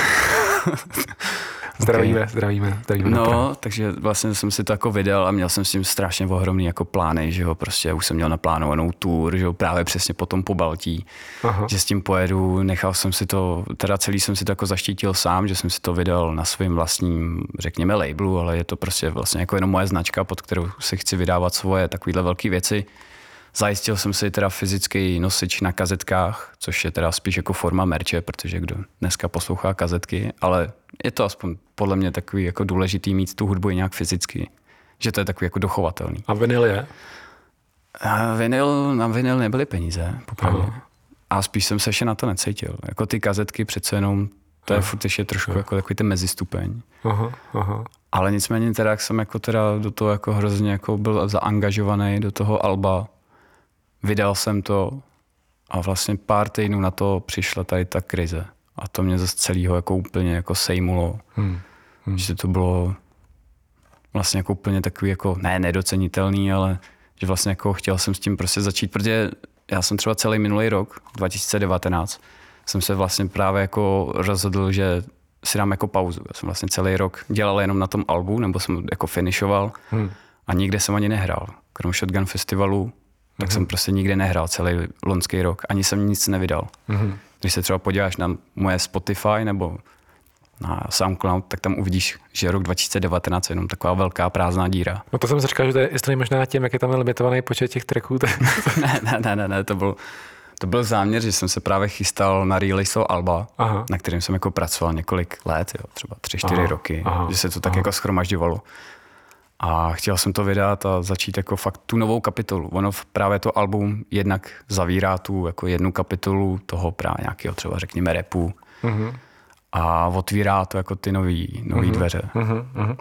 Zdravíme, okay. zdravíme, zdravíme. No, takže vlastně jsem si to jako vydal a měl jsem s tím strašně ohromný jako plány, že jo, prostě už jsem měl naplánovanou tour, že jo, právě přesně potom po Baltí, Aha. že s tím pojedu, nechal jsem si to, teda celý jsem si to jako zaštítil sám, že jsem si to vydal na svým vlastním, řekněme, labelu, ale je to prostě vlastně jako jenom moje značka, pod kterou si chci vydávat svoje takovéhle velké věci. Zajistil jsem si teda fyzický nosič na kazetkách, což je teda spíš jako forma merče, protože kdo dneska poslouchá kazetky, ale je to aspoň podle mě takový jako důležitý mít tu hudbu i nějak fyzicky, že to je takový jako dochovatelný. A vinyl je? A vinyl, na vinyl nebyly peníze, popravdě. A spíš jsem se ještě na to necítil. Jako ty kazetky přece jenom, to je aha. furt ještě trošku aha. jako takový ten mezistupeň. Aha, aha. Ale nicméně teda, jak jsem jako teda do toho jako hrozně jako byl zaangažovaný do toho alba, vydal jsem to a vlastně pár týdnů na to přišla tady ta krize. A to mě zase celého jako úplně jako sejmulo. Hmm. Hmm. Že to bylo vlastně jako úplně takový jako, ne nedocenitelný, ale že vlastně jako chtěl jsem s tím prostě začít, protože já jsem třeba celý minulý rok, 2019, jsem se vlastně právě jako rozhodl, že si dám jako pauzu. Já jsem vlastně celý rok dělal jenom na tom albu, nebo jsem jako finishoval hmm. a nikde jsem ani nehrál. Krom Shotgun Festivalu tak mm-hmm. jsem prostě nikde nehrál celý loňský rok. Ani jsem nic nevydal. Mm-hmm. Když se třeba podíváš na moje Spotify nebo na SoundCloud, tak tam uvidíš, že rok 2019 je jenom taková velká prázdná díra. No to jsem si říkal, že to je jestli možná tím, jak je tam limitovaný počet těch tracků. Tak... ne, ne, ne, ne, ne, to byl, to byl záměr, že jsem se právě chystal na release Alba, aha. na kterým jsem jako pracoval několik let, jo, třeba tři, čtyři roky, aha, že se to tak aha. jako schromažďovalo. A chtěl jsem to vydat a začít jako fakt tu novou kapitolu. Ono právě to album jednak zavírá tu jako jednu kapitolu toho právě nějakého třeba řekněme repu mm-hmm. a otvírá to jako ty nový, nový mm-hmm. dveře. Mm-hmm.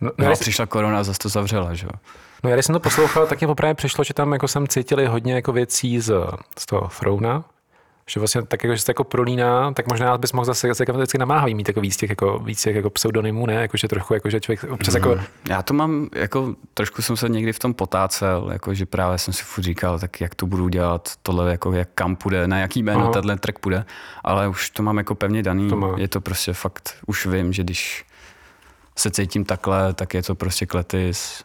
No, no, a přišla korona a zase to zavřela, že No já když jsem to poslouchal, tak mě poprvé přišlo, že tam jako jsem cítili hodně jako věcí z, z toho Frouna, že vlastně tak jako, že se to jako prolíná, tak možná bys mohl zase, jako vždycky namáhavý mít jako víc těch, jako, víc těch jako pseudonymů, ne? Jako, že trochu, jako, že člověk občas jako... Mm. Já to mám, jako trošku jsem se někdy v tom potácel, jako, že právě jsem si furt říkal, tak jak to budu dělat, tohle jako jak kam půjde, na jaký jméno tenhle track půjde, ale už to mám jako pevně daný, to je to prostě fakt, už vím, že když se cítím takhle, tak je to prostě kletis,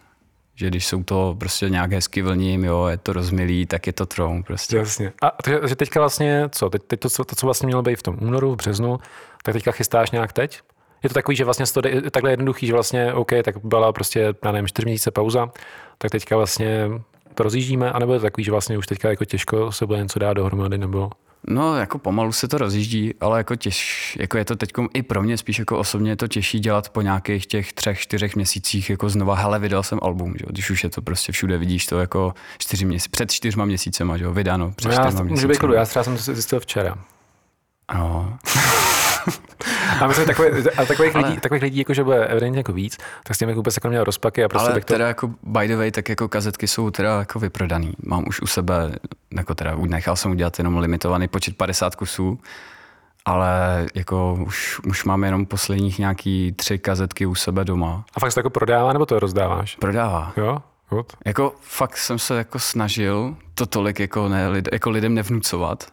že když jsou to prostě nějak hezky vlním, jo, je to rozmilý, tak je to tron prostě. Jasně. A že teďka vlastně, co, teď, teď to, to, co vlastně mělo být v tom únoru, v březnu, tak teďka chystáš nějak teď? Je to takový, že vlastně to takhle jednoduchý, že vlastně OK, tak byla prostě, já nevím, čtyři měsíce pauza, tak teďka vlastně to rozjíždíme, anebo je to takový, že vlastně už teďka jako těžko se bude něco dát dohromady, nebo... No, jako pomalu se to rozjíždí, ale jako, těž, jako je to teď i pro mě spíš jako osobně je to těžší dělat po nějakých těch třech, čtyřech měsících jako znova, hele, vydal jsem album, že? když už je to prostě všude, vidíš to jako čtyři měsíce, před čtyřma měsícema, že jo, vydáno před no já, čtyřma měsícema. já třeba jsem to zjistil včera. No. A myslím, takových, a takových, ale... lidí, takových lidí, jako, že bude evidentně jako víc, tak s tím jako vůbec jako měl rozpaky. A prostě ale to... teda jako by the way, tak jako kazetky jsou teda jako vyprodaný. Mám už u sebe, jako teda nechal jsem udělat jenom limitovaný počet 50 kusů, ale jako už, už mám jenom posledních nějaký tři kazetky u sebe doma. A fakt se to jako prodává, nebo to rozdáváš? Prodává. Jo? Good. Jako fakt jsem se jako snažil to tolik jako, ne, jako lidem nevnucovat,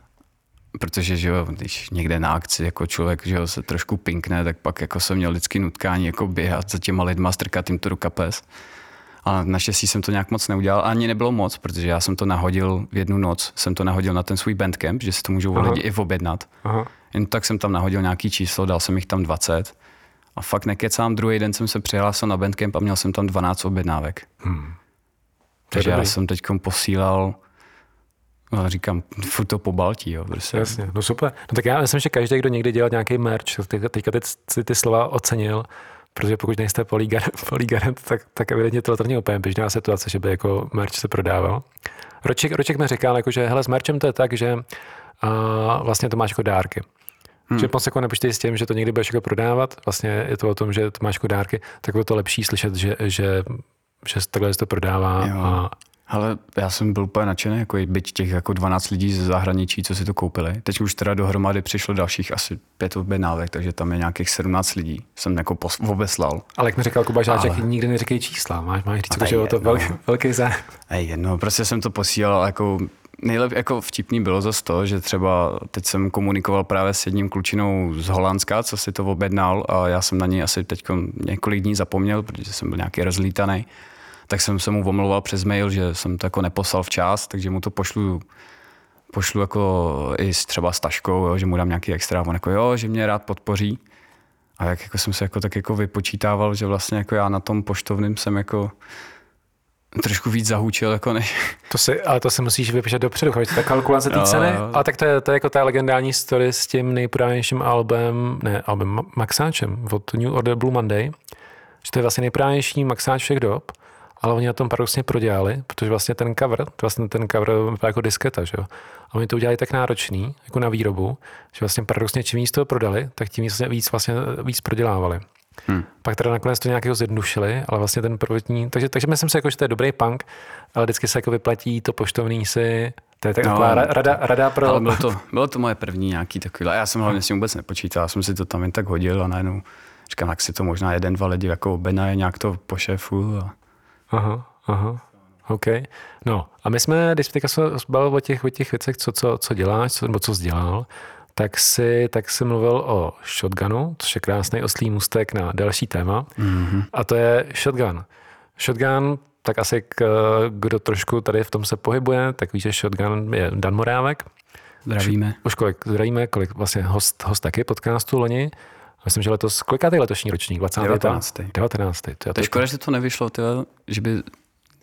protože že jo, když někde na akci jako člověk že jo, se trošku pinkne, tak pak jako jsem měl vždycky nutkání jako běhat za těma lidma, strkat jim to do kapes. A naštěstí jsem to nějak moc neudělal. Ani nebylo moc, protože já jsem to nahodil v jednu noc, jsem to nahodil na ten svůj bandcamp, že si to můžou lidi i objednat. Aha. Jen tak jsem tam nahodil nějaký číslo, dal jsem jich tam 20. A fakt nekecám, druhý den jsem se přihlásil na bandcamp a měl jsem tam 12 objednávek. Hmm. Takže já jsem teď posílal No, říkám, furt to po Baltí, jo. Prostě. Jasně, no super. No tak já myslím, že každý, kdo někdy dělal nějaký merch, teďka, teďka teď si ty slova ocenil, protože pokud nejste poligarant, tak, tak evidentně to není úplně běžná situace, že by jako merch se prodával. Roček, Roček mi říkal, jako, že hele, s merchem to je tak, že a vlastně to máš jako dárky. Hmm. Že moc jako nepočítej s tím, že to někdy budeš jako prodávat, vlastně je to o tom, že to máš jako dárky, tak bylo to lepší slyšet, že, že, že takhle se to prodává. Jo. A, Ale já jsem byl úplně nadšený, jako byť těch jako 12 lidí ze zahraničí, co si to koupili. Teď už teda dohromady přišlo dalších asi pět objednávek, takže tam je nějakých 17 lidí. Jsem jako pos- obeslal. ale jak mi říkal Kuba Žáček, Ale- nikdy neříkej čísla, máš, máš říct, že je to velký, velký zájem. Ej, no, prostě jsem to posílal jako nejlep, jako vtipný bylo zase to, že třeba teď jsem komunikoval právě s jedním klučinou z Holandska, co si to objednal a já jsem na něj asi teď několik dní zapomněl, protože jsem byl nějaký rozlítaný, tak jsem se mu omlouval přes mail, že jsem to jako neposlal včas, takže mu to pošlu pošlu jako i s třeba s taškou, jo, že mu dám nějaký extra, on jako jo, že mě rád podpoří. A jak jako jsem se jako tak jako vypočítával, že vlastně jako já na tom poštovném jsem jako trošku víc zahučil, jako než, To si, ale to si musíš vypíšet dopředu, chápeš, ta kalkulace té ceny. jo. A tak to je, to je jako ta legendární story s tím nejprodávanějším albem, ne, albem Ma- Maxáčem od New Order Blue Monday, že to je vlastně nejprodávanější Maxáč všech dob, ale oni na tom paradoxně prodělali, protože vlastně ten cover, to vlastně ten cover vypadá jako disketa, že jo? A oni to udělali tak náročný, jako na výrobu, že vlastně paradoxně čím víc toho prodali, tak tím víc, víc, vlastně, víc prodělávali. Hmm. Pak teda nakonec to nějakého zjednušili, ale vlastně ten prvotní, takže, takže myslím si, jako, že to je dobrý punk, ale vždycky se jako vyplatí to poštovní si, to je No, taková no, rada, rada pro... Ale bylo to, bylo to moje první nějaký takový. A já jsem hlavně si vůbec nepočítal, já jsem si to tam jen tak hodil a najednou říkám, jak si to možná jeden, dva lidi jako objednají nějak to po šéfu. A... Aha, aha. OK. No a my jsme, když jsme teďka se bavili o těch, o těch věcech, co, co, co děláš, co, nebo co jsi dělal, tak si, tak si mluvil o shotgunu, což je krásný oslý můstek na další téma. Mm-hmm. A to je shotgun. Shotgun, tak asi k, kdo trošku tady v tom se pohybuje, tak ví, že shotgun je Dan Morávek. Zdravíme. Už kolik zdravíme, kolik vlastně host, host taky podcastu loni. Myslím, že letos, kolikátý je letošní ročník? 20. 19. 19. To, je To je škoda, že to nevyšlo, tyhle, že by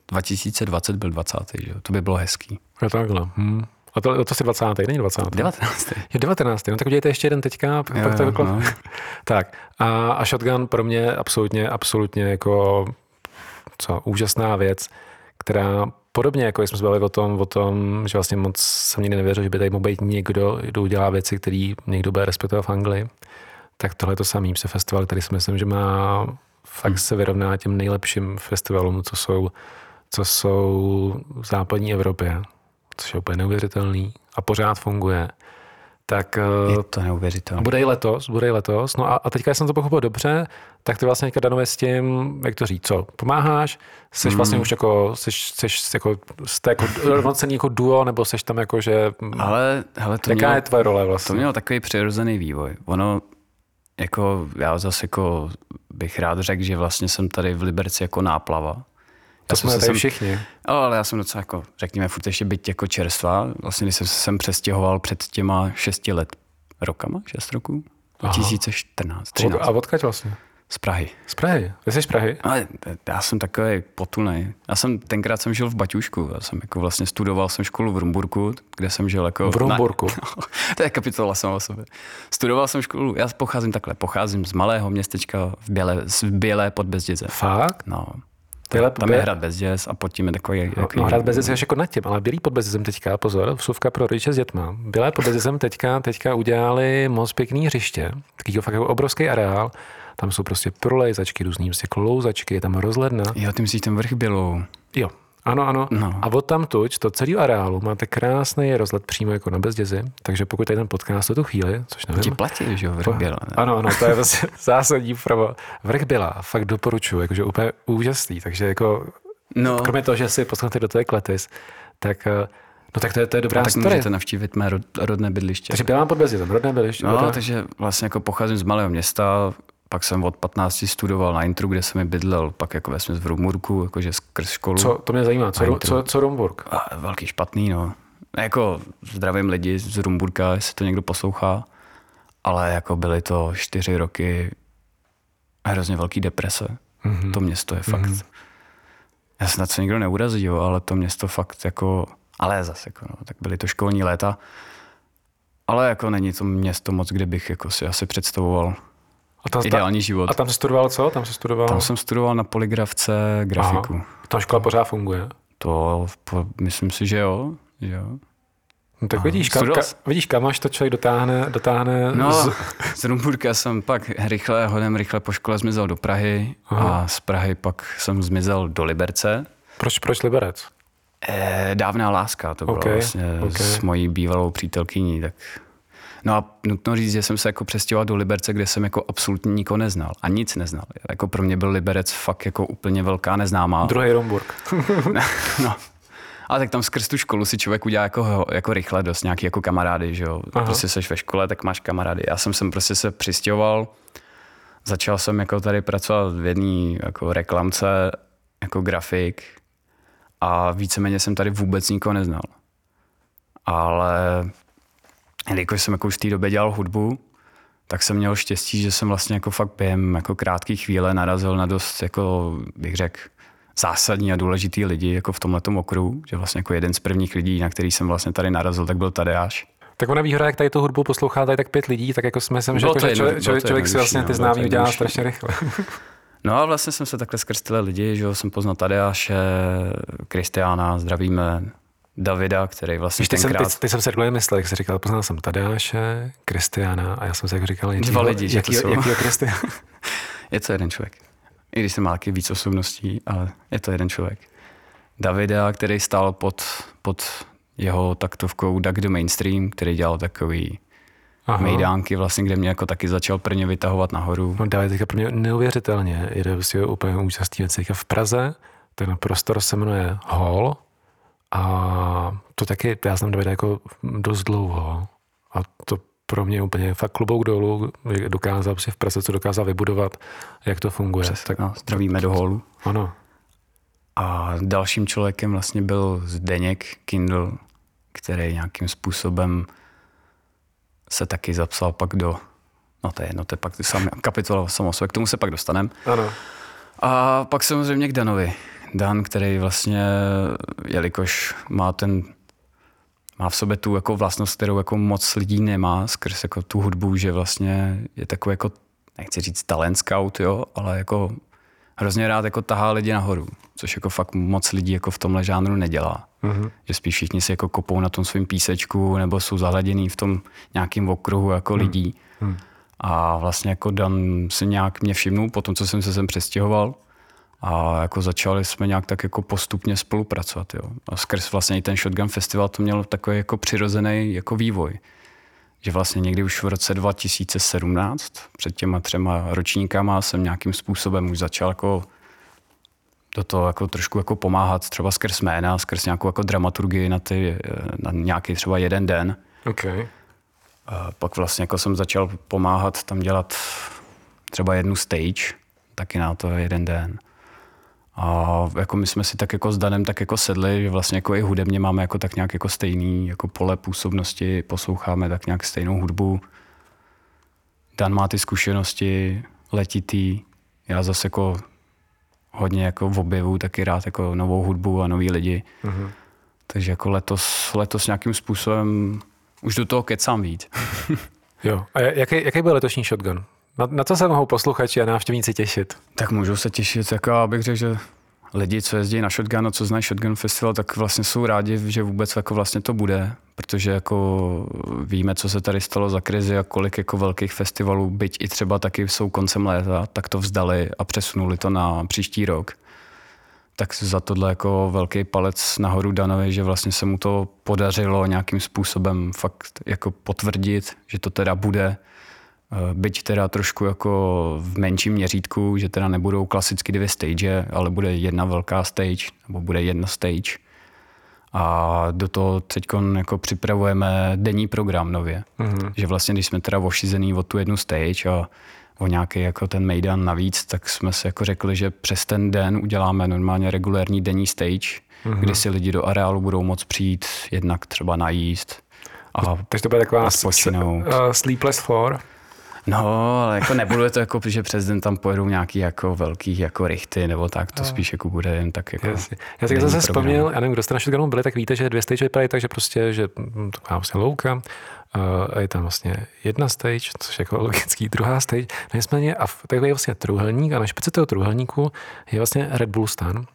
2020 byl 20. Že? jo? To by bylo hezký. Je takhle. Hm. A to, to si 20. není 20. 19. Je 19. No tak udělejte ještě jeden teďka, pak, Jo, pak to jo, vyklo... no. Tak a, a Shotgun pro mě absolutně, absolutně jako co, úžasná věc, která podobně jako jsme se bavili o tom, o tom, že vlastně moc jsem nikdy nevěřil, že by tady mohl být někdo, kdo udělá věci, který někdo bude respektovat v Anglii, tak tohle je to samý se festival, který si myslím, že má fakt se vyrovná těm nejlepším festivalům, co jsou, co jsou v západní Evropě, což je úplně neuvěřitelný a pořád funguje. Tak eh, Je to neuvěřitelné. bude i letos, bude i letos. No a, a teďka, jsem to pochopil dobře, tak ty vlastně teďka Danové s tím, jak to říct, co, pomáháš, jsi Hmm. vlastně už jako, jsi, jsi jako, jste jako rovnocený jako duo, nebo jsi tam jako, že, Ale hele, to jaká mělo, je tvoje role to vlastně? mělo takový přirozený vývoj. Ono, jako já zase jako bych rád řekl, že vlastně jsem tady v Liberci jako náplava. To Já jsem jsme tady sem- všichni. Ale já jsem docela jako, řekněme, furt ještě byť jako čerstvá. Vlastně, když jsem se sem přestěhoval před těma šesti let, rokama, šest roků, 2014, 13, A odkaď vlastně? Z Prahy. Z Prahy. Ty jsi z Prahy? Ale já jsem takový potulný. Já jsem tenkrát jsem žil v Baťušku. Já jsem jako vlastně studoval jsem školu v Rumburku, kde jsem žil jako... V Rumburku? Na, to je kapitola sama o sobě. Studoval jsem školu, já pocházím takhle, pocházím z malého městečka v Bělé, z Bělé pod Bezděze. Fakt? No. Tyhle Tam je hrad Bezděz a pod tím je takový... No, no hrad bez jsi jako nad tím, ale Bílý pod Bezdězem teďka, pozor, vsuvka pro rodiče s dětma. Bílé pod Bezdězem teďka, teďka udělali moc pěkný hřiště, takový fakt jako obrovský areál, tam jsou prostě prolejzačky, různý prostě klouzačky, je tam rozhledna. Jo, ty myslíš ten vrch Bělou. Jo, ano, ano. No. A od tam tuď, to celý areálu, máte krásný rozhled přímo jako na Bezdězi, takže pokud tady ten podcast tu chvíli, což nevím. Ti platí, že jo, vrch Bělou. Ne? Ano, ano, to je vlastně zásadní provo. Vrch byla, fakt doporučuji, jakože úplně úžasný, takže jako No, kromě toho, že si poslechnete do té kletis, tak, eh, no tak to je, to je dobrá a tak story. můžete navštívit mé rod, rodné bydliště. Takže byla pod Bezdězem, rodné byliště. No, rodné- takže vlastně jako pocházím z malého města, pak jsem od 15 studoval na Intru, kde jsem mi bydlel, pak jako ve v Rumurku, jakože skrz školu. Co, to mě zajímá, co, co, co Rumburg? A velký špatný, no. Jako zdravím lidi z Rumburka, jestli to někdo poslouchá, ale jako byly to čtyři roky hrozně velký deprese. Mm-hmm. To město je fakt... Mm-hmm. Já snad se nikdo neurazí, jo, ale to město fakt jako... Ale zase, jako, no, tak byly to školní léta. Ale jako není to město moc, kde bych jako si asi představoval A tam, ideální život. a tam se studoval co? Tam se studoval? Tam jsem studoval na poligrafce grafiku. Aha. Ta škola pořád funguje. To po, myslím si, že jo. Že jo. No, tak vidíš, kam, ka, vidíš, kam až to člověk dotáhne, dotáhne no, z... z Rumburka jsem pak rychle, hodem rychle po škole zmizel do Prahy Aha. a z Prahy pak jsem zmizel do Liberce. Proč, proč Liberec? Eh, dávná láska, to bylo okay, vlastně okay. s mojí bývalou přítelkyní, tak No a nutno říct, že jsem se jako přestěhoval do Liberce, kde jsem jako absolutně nikoho neznal a nic neznal. Jako pro mě byl Liberec fakt jako úplně velká neznámá. Druhý Romburg. no, ale tak tam skrz tu školu si člověk udělá jako, jako rychle dost nějaký jako kamarády, že jo. Aha. Prostě seš ve škole, tak máš kamarády. Já jsem sem prostě se přistěhoval, začal jsem jako tady pracovat v jedné jako reklamce, jako grafik a víceméně jsem tady vůbec nikoho neznal. Ale jelikož jsem jako už v té době dělal hudbu, tak jsem měl štěstí, že jsem vlastně jako fakt během jako krátké chvíle narazil na dost, jako bych řekl, zásadní a důležitý lidi jako v tomhle okruhu, že vlastně jako jeden z prvních lidí, na který jsem vlastně tady narazil, tak byl Tadeáš. Tak ona výhoda, jak tady tu hudbu poslouchá tady tak pět lidí, tak jako jsme sem, že, jako, že člověk, člověk, člověk si vlastně ty no, známí udělá strašně rychle. No a vlastně jsem se takhle skrz tyhle lidi, že jsem poznal Tadeáše, Kristiána, zdravíme, Davida, který vlastně Víš, ty tenkrát... Jsem, ty, ty jsem se takhle myslel, jak jsi říkal, poznal jsem Tadeáše, Kristiána a já jsem se jako říkal, Dva lidi, jaký, jaký, jaký Kristián? je to jeden člověk i když jsem má taky víc osobností, ale je to jeden člověk. Davida, který stál pod, pod jeho taktovkou Duck the Mainstream, který dělal takový Aha. mejdánky, vlastně, kde mě jako taky začal prvně vytahovat nahoru. No David teďka pro mě neuvěřitelně, jde prostě úplně účastní věci. V Praze ten prostor se jmenuje Hall a to taky, já jsem Davida jako dost dlouho a to pro mě úplně fakt klobouk dolů, dokázal si v Praze, co dokázal vybudovat, jak to funguje. Přes, tak no, zdravíme do holu. Ano. A dalším člověkem vlastně byl Zdeněk Kindle, který nějakým způsobem se taky zapsal pak do, no to je jedno, to je pak kapitola samosvek, k tomu se pak dostaneme. Ano. A pak samozřejmě k Danovi. Dan, který vlastně, jelikož má ten má v sobě tu jako vlastnost, kterou jako moc lidí nemá skrz jako tu hudbu, že vlastně je takový jako, nechci říct talent scout, jo, ale jako hrozně rád jako tahá lidi nahoru, což jako fakt moc lidí jako v tomhle žánru nedělá. Mm-hmm. Že spíš všichni si jako kopou na tom svém písečku nebo jsou zahleděný v tom nějakém okruhu jako mm. lidí. Mm. A vlastně jako Dan si nějak mě všimnul po tom, co jsem se sem přestěhoval, a jako začali jsme nějak tak jako postupně spolupracovat. Jo. A skrz vlastně i ten Shotgun Festival to měl takový jako přirozený jako vývoj. Že vlastně někdy už v roce 2017, před těma třema ročníkama, jsem nějakým způsobem už začal jako do toho jako trošku jako pomáhat třeba skrz jména, skrz nějakou jako dramaturgii na, ty, na nějaký třeba jeden den. Okay. A pak vlastně jako jsem začal pomáhat tam dělat třeba jednu stage, taky na to jeden den. A jako my jsme si tak jako s Danem tak jako sedli, že vlastně jako i hudebně máme jako tak nějak jako stejný jako pole působnosti, posloucháme tak nějak stejnou hudbu. Dan má ty zkušenosti letitý, já zase jako hodně jako v objevu taky rád jako novou hudbu a nový lidi. Uh-huh. Takže jako letos, letos nějakým způsobem už do toho kecám víc. jo. A jaký, jaký byl letošní shotgun? Na, na co se mohou posluchači a návštěvníci těšit? Tak můžou se těšit, jako abych řekl, že lidi, co jezdí na Shotgun a co znají Shotgun Festival, tak vlastně jsou rádi, že vůbec jako vlastně to bude, protože jako víme, co se tady stalo za krizi a kolik jako velkých festivalů, byť i třeba taky jsou koncem léta, tak to vzdali a přesunuli to na příští rok. Tak za tohle jako velký palec nahoru Danovi, že vlastně se mu to podařilo nějakým způsobem fakt jako potvrdit, že to teda bude byť teda trošku jako v menším měřítku, že teda nebudou klasicky dvě stage, ale bude jedna velká stage, nebo bude jedna stage. A do toho teď jako připravujeme denní program nově. Mm-hmm. Že vlastně, když jsme teda ošizený o tu jednu stage a o nějaký jako ten mejdan navíc, tak jsme si jako řekli, že přes ten den uděláme normálně regulérní denní stage, mm-hmm. kdy si lidi do areálu budou moc přijít, jednak třeba najíst. A Takže to bude taková s, s, uh, sleepless floor. No, ale jako nebude to jako, že prezident tam pojedou nějaký jako velký jako richty nebo tak, to no. spíš jako bude jen tak jako... Jasně. Já si zase vzpomněl, já nevím, kdo jste na Shotgunu byli, tak víte, že dvě stage vypadají tak, že prostě, že hm, to má vlastně louka, a je tam vlastně jedna stage, což je jako logický, druhá stage. Nicméně, a takový je vlastně trůhelník a na špici toho trůhelníku je vlastně Red Bull stan.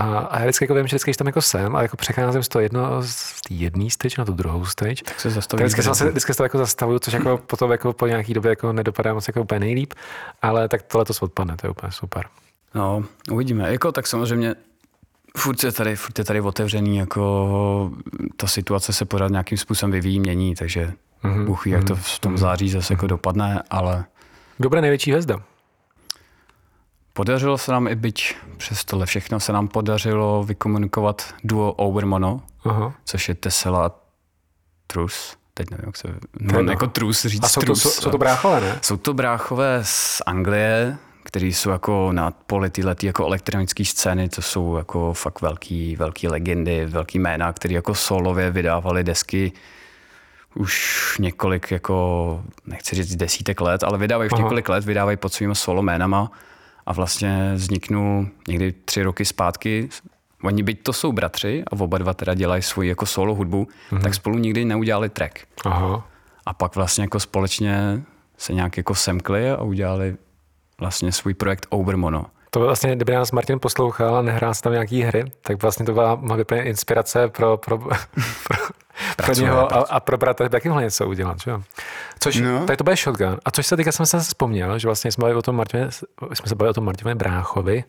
A, a já vždycky jako vím, že vždycky, když tam jako jsem a jako přecházím z toho jedno, z jedné stage na tu druhou stage, Tak se zastaví. tak vždycky, se, vlastně- vždycky se to jako zastavuju, což jako potom jako po nějaký době jako nedopadá moc jako úplně nejlíp, ale tak tohle to odpadne, to je úplně super. No, uvidíme. Jako tak samozřejmě furt je tady, furt je tady otevřený, jako ta situace se pořád nějakým způsobem vyvíjí, mění, takže mm-hmm. Bůh ví, jak to v tom září zase jako dopadne, ale bude největší hvězda? Podařilo se nám i byť přes tohle všechno se nám podařilo vykomunikovat duo Over Mono, Aha. což je Tesla a Trus. Teď nevím, jak se... no. No, jako Trus říct A jsou to, Trus. jsou, jsou to bráchové, ne? Jsou to bráchové z Anglie, kteří jsou jako na poli tyhle jako elektronické scény, to jsou jako fakt velký, velký legendy, velký jména, který jako solově vydávali desky už několik jako, nechci říct desítek let, ale vydávají už Aha. několik let, vydávají pod svými solo jménama a vlastně vzniknul někdy tři roky zpátky. Oni byť to jsou bratři a oba dva teda dělají svoji jako solo hudbu, Mhm. tak spolu nikdy neudělali track. Aha. A pak vlastně jako společně se nějak jako semkli a udělali vlastně svůj projekt Over Mono. To vlastně, kdyby nás Martin poslouchal a nehrál se tam nějaký hry, tak vlastně to byla mohla být úplně inspirace pro, pro, pro, pro něho a, a pro bratra taky mohl něco udělat. Že? jo? Což, no. Tady to bude shotgun. A což se teďka jsem se vzpomněl, že vlastně jsme, o tom Martině, jsme se bavili o tom Martině Bráchovi,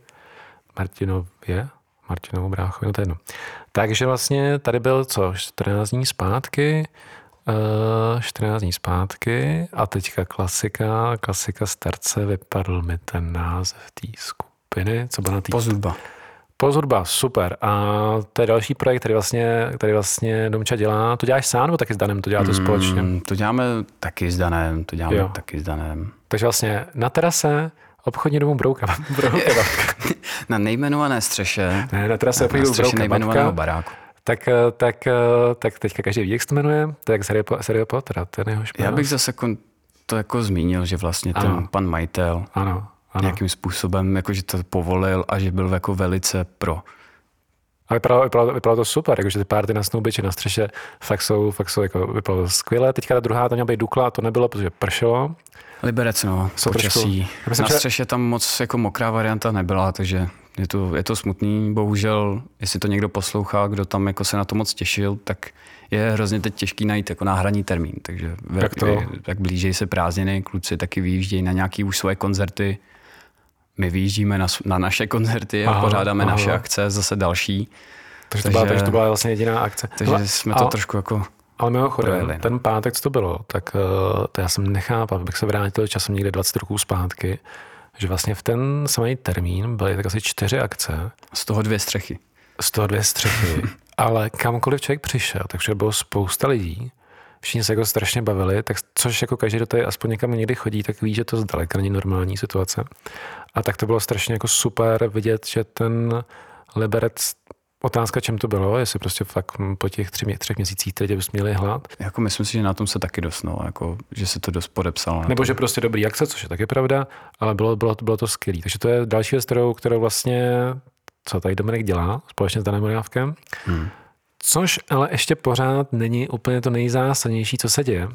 Martinově, Martinovu Bráchovi, no to je jedno. Takže vlastně tady byl co, 14 dní zpátky, Uh, 14 dní zpátky a teďka klasika, klasika z terce, vypadl mi ten název té skupiny, co byla na Pozudba. Pozorba, super. A to je další projekt, který vlastně, který vlastně Domča dělá. To děláš sám, nebo taky s Danem to děláte společně? Mm, to děláme taky s Danem, to děláme Jo. taky s Danem. Takže vlastně na terase obchodní domu Brouka. Brouka. Na nejmenované střeše, ne, na terase obchodní domu střeše Brouka nejmenovaného baráku. Tak, eh, tak, eh, tak teďka každý ví, jak se to jmenuje. To je jak Potter, ten jehož Já bych za sekund to jako zmínil, že vlastně ten Ano. pan majitel Ano, ano. nějakým způsobem jakože to povolil a že byl jako velice pro. A vypadalo, vypadalo, vypadalo, to super, jakože ty párty na snoubiči na střeše fakt jsou, fakt jsou jako, vypadalo skvěle. Teďka ta druhá, to měla být Dukla, a to nebylo, protože pršelo. Liberec, no, Jsou počasí. trošku- myslím, Na že- střeše tam moc jako mokrá varianta nebyla, takže je to, je to smutný. Bohužel, jestli to někdo poslouchá, kdo tam jako se na to moc těšil, tak je hrozně teď těžký najít jako náhradní termín. Takže ve- Jak to? jak blíží se prázdniny, kluci taky vyjíždějí na nějaký už svoje koncerty. My vyjíždíme na, na naše koncerty a Aha, pořádáme aha. naše akce, zase další. Takže, to byla, Takže- takže to byla vlastně jediná akce. Takže Hele, jsme a- to trošku jako... Ale mimochodem, projeli, no. ten pátek, co to bylo, tak uh, to já jsem nechápal, bych se vrátil časem někde 20 roků zpátky, že vlastně v ten samý termín byly tak asi čtyři akce, Z toho dvě střechy. z toho dvě střechy, ale kamkoliv člověk přišel, takže bylo spousta lidí, všichni se jako strašně bavili, tak což jako každý, kdo tady aspoň někam někdy chodí, tak ví, že to zdaleka není normální situace. A tak to bylo strašně jako super vidět, že ten Liberec, otázka, čem to bylo, jestli prostě fakt po těch tři, třech měsících lidi bys měli hlad, Jako myslím si, že na tom se taky dost, no, jako, že se to dost podepsalo. Nebo tom. že prostě dobrý akce, což je taky pravda, ale bylo, bylo, bylo to skvělé. Takže to je další věc, kterou, kterou vlastně, co tady Dominik dělá společně s Danem Morávkem. Hmm. Což ale ještě pořád není úplně to nejzásadnější, co se děje.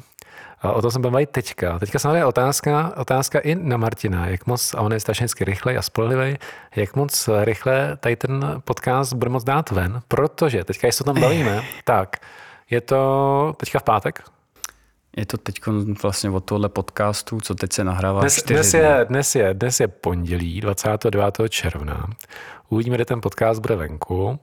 A o tom jsem bavil teďka. Teďka samozřejmě otázka, otázka i na Martina, jak moc, a on je strašně rychlej a spolehlivý, jak moc rychle tady ten podcast bude moc dát ven, protože teďka, jestli se o tom bavíme, tak je to teďka v pátek, Je to teď vlastně od tohle podcastu, co teď se nahrává Dnes, dnes, dny. je, dnes, je, dnes je pondělí 29. června. Uvidíme, kde ten podcast bude venku.